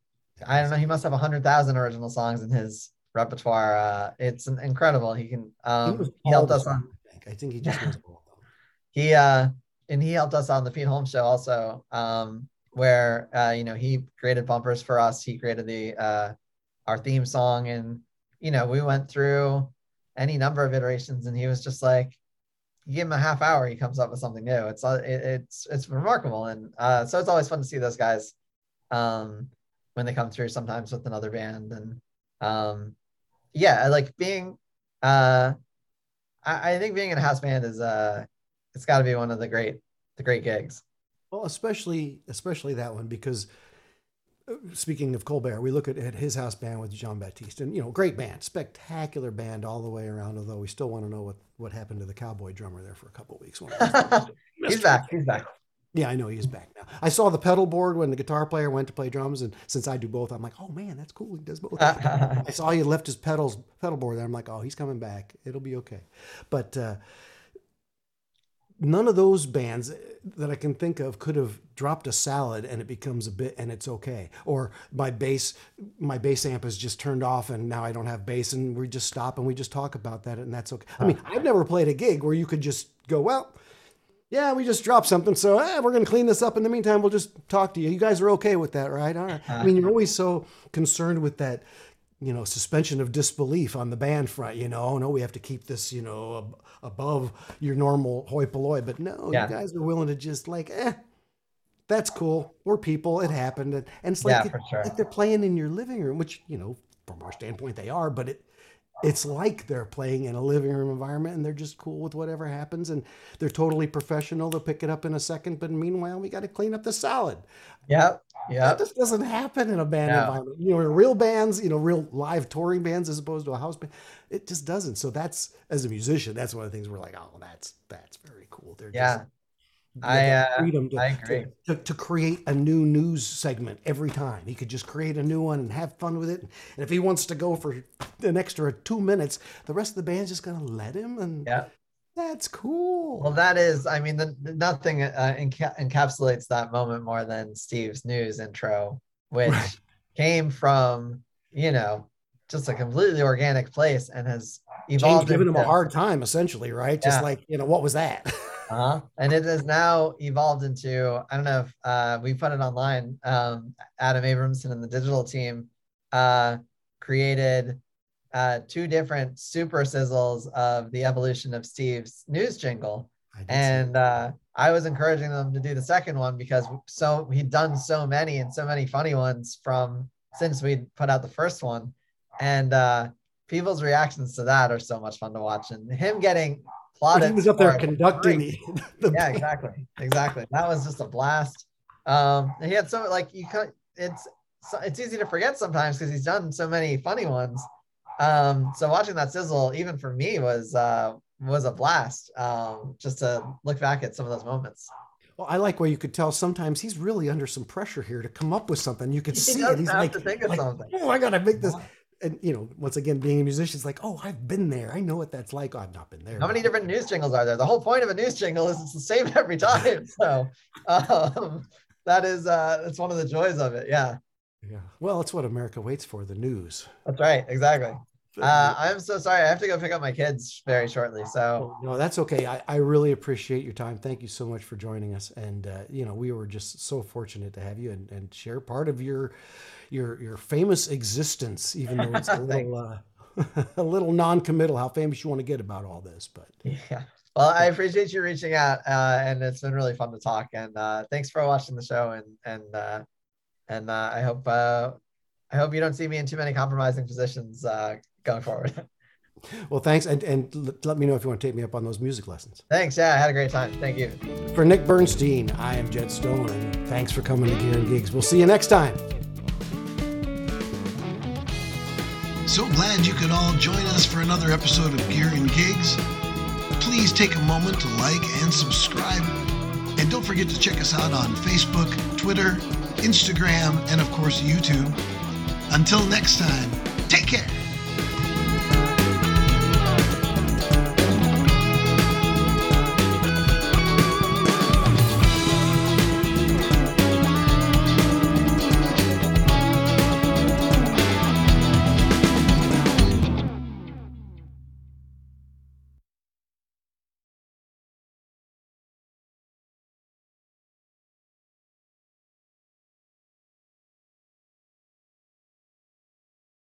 I don't know, he must have a hundred thousand original songs in his repertoire. Uh, it's an- incredible. He can.
He
Um,
was
he helped us on.
I think. I think he just was all of them.
He uh, and he helped us on the Pete Holmes show also, um, where uh, you know he created bumpers for us. He created the uh, our theme song, and you know we went through any number of iterations, and he was just like, you give him a half hour, he comes up with something new. It's uh, it, it's it's remarkable, and uh, so it's always fun to see those guys um, when they come through. Sometimes with another band, and um, yeah, like being. Uh, I, I think being in a house band is uh, it's got to be one of the great the great gigs.
Well, especially especially that one because uh, speaking of Colbert, we look at, at his house band with Jon Batiste, and you know, great band, spectacular band all the way around. Although we still want to know what what happened to the cowboy drummer there for a couple of weeks.
He's back. He's back.
Yeah, I know he is back now. I saw the pedal board when the guitar player went to play drums, and since I do both, I'm like, oh man, that's cool. He does both. I saw he left his pedals pedal board there. I'm like, oh, he's coming back. It'll be okay. But uh, none of those bands that I can think of could have dropped a salad and it becomes a bit and it's okay. Or my bass my bass amp is just turned off and now I don't have bass and we just stop and we just talk about that and that's okay. I mean, I've never played a gig where you could just go, well, yeah, we just dropped something, so eh, we're going to clean this up. In the meantime, we'll just talk to you. You guys are okay with that, right? All right. I mean, you're always so concerned with that, you know, suspension of disbelief on the band front. You know, oh no, we have to keep this, you know, ab- above your normal hoi polloi. But no,
Yeah.
you guys are willing to just like, eh, that's cool. We're people. It happened, and, and it's like
Yeah, for sure.
like they're playing in your living room, which you know, from our standpoint, they are. But it it's like they're playing in a living room environment and they're just cool with whatever happens and they're totally professional they'll pick it up in a second but meanwhile we got to clean up the salad
Yep.
Yeah.
That
just doesn't happen in a band
No.
environment you know in real bands you know real live touring bands as opposed to a house band it just doesn't so that's as a musician that's one of the things we're like oh that's that's very cool they're
Yeah.
just
I, uh,
freedom to,
I
to-
agree.
To, to create a new news segment every time. He could just create a new one and have fun with it. And if he wants to go for an extra two minutes, the rest of the band's just gonna let him, and
Yeah.
that's cool.
Well, that is, I mean, the, nothing uh, enca- encapsulates that moment more than Steve's news intro, which
Right.
came from, you know, just a completely organic place and has
James giving him a hard time, essentially, right? Just like you know, what was that?
Uh-huh. And it has now evolved into I don't know if uh, we put it online. Um, Adam Abramson and the digital team uh, created uh, two different super sizzles of the evolution of Steve's news jingle. I And uh, I was encouraging them to do the second one because so he'd done so many and so many funny ones from since we'd put out the first one. And uh, people's reactions to that are so much fun to watch. And him getting
He was up there conducting
the, the yeah, exactly, exactly. That was just a blast. Um, he had so like you could. It's it's easy to forget sometimes because he's done so many funny ones. Um, so watching that sizzle, even for me, was uh, was a blast. Um, just to look back at some of those moments.
Well, I like where you could tell sometimes he's really under some pressure here to come up with something. You could he see it. He's like, like oh, I gotta make this and you know, once again, being a musician is like, oh, I've been there. I know what that's like. Oh, I've not been there.
How many different news jingles are there? The whole point of a news jingle is it's the same every time. So um, that is uh, that's one of the joys of it. Yeah.
Yeah. Well, it's what America waits for, the news.
That's right. Exactly. Uh, I'm so sorry. I have to go pick up my kids very shortly. So
no, that's okay. I, I really appreciate your time. Thank you so much for joining us. And uh, you know, we were just so fortunate to have you and, and share part of your your your famous existence, even though it's a little uh, a little non-committal how famous you want to get about all this. But
yeah. Well, I appreciate you reaching out, uh, and it's been really fun to talk. And uh, thanks for watching the show. And and uh, and uh, I hope uh, I hope you don't see me in too many compromising positions uh, going forward.
Well, thanks, and and let me know if you want to take me up on those music lessons.
Thanks. Yeah, I had a great time. Thank you.
For Nick Bernstein, I am Jet Stone, and thanks for coming to Gear and Gigs. We'll see you next time.
So glad you could all join us for another episode of Gear and Gigs. Please take a moment to like and subscribe. And don't forget to check us out on Facebook, Twitter, Instagram, and of course, YouTube. Until next time, take care.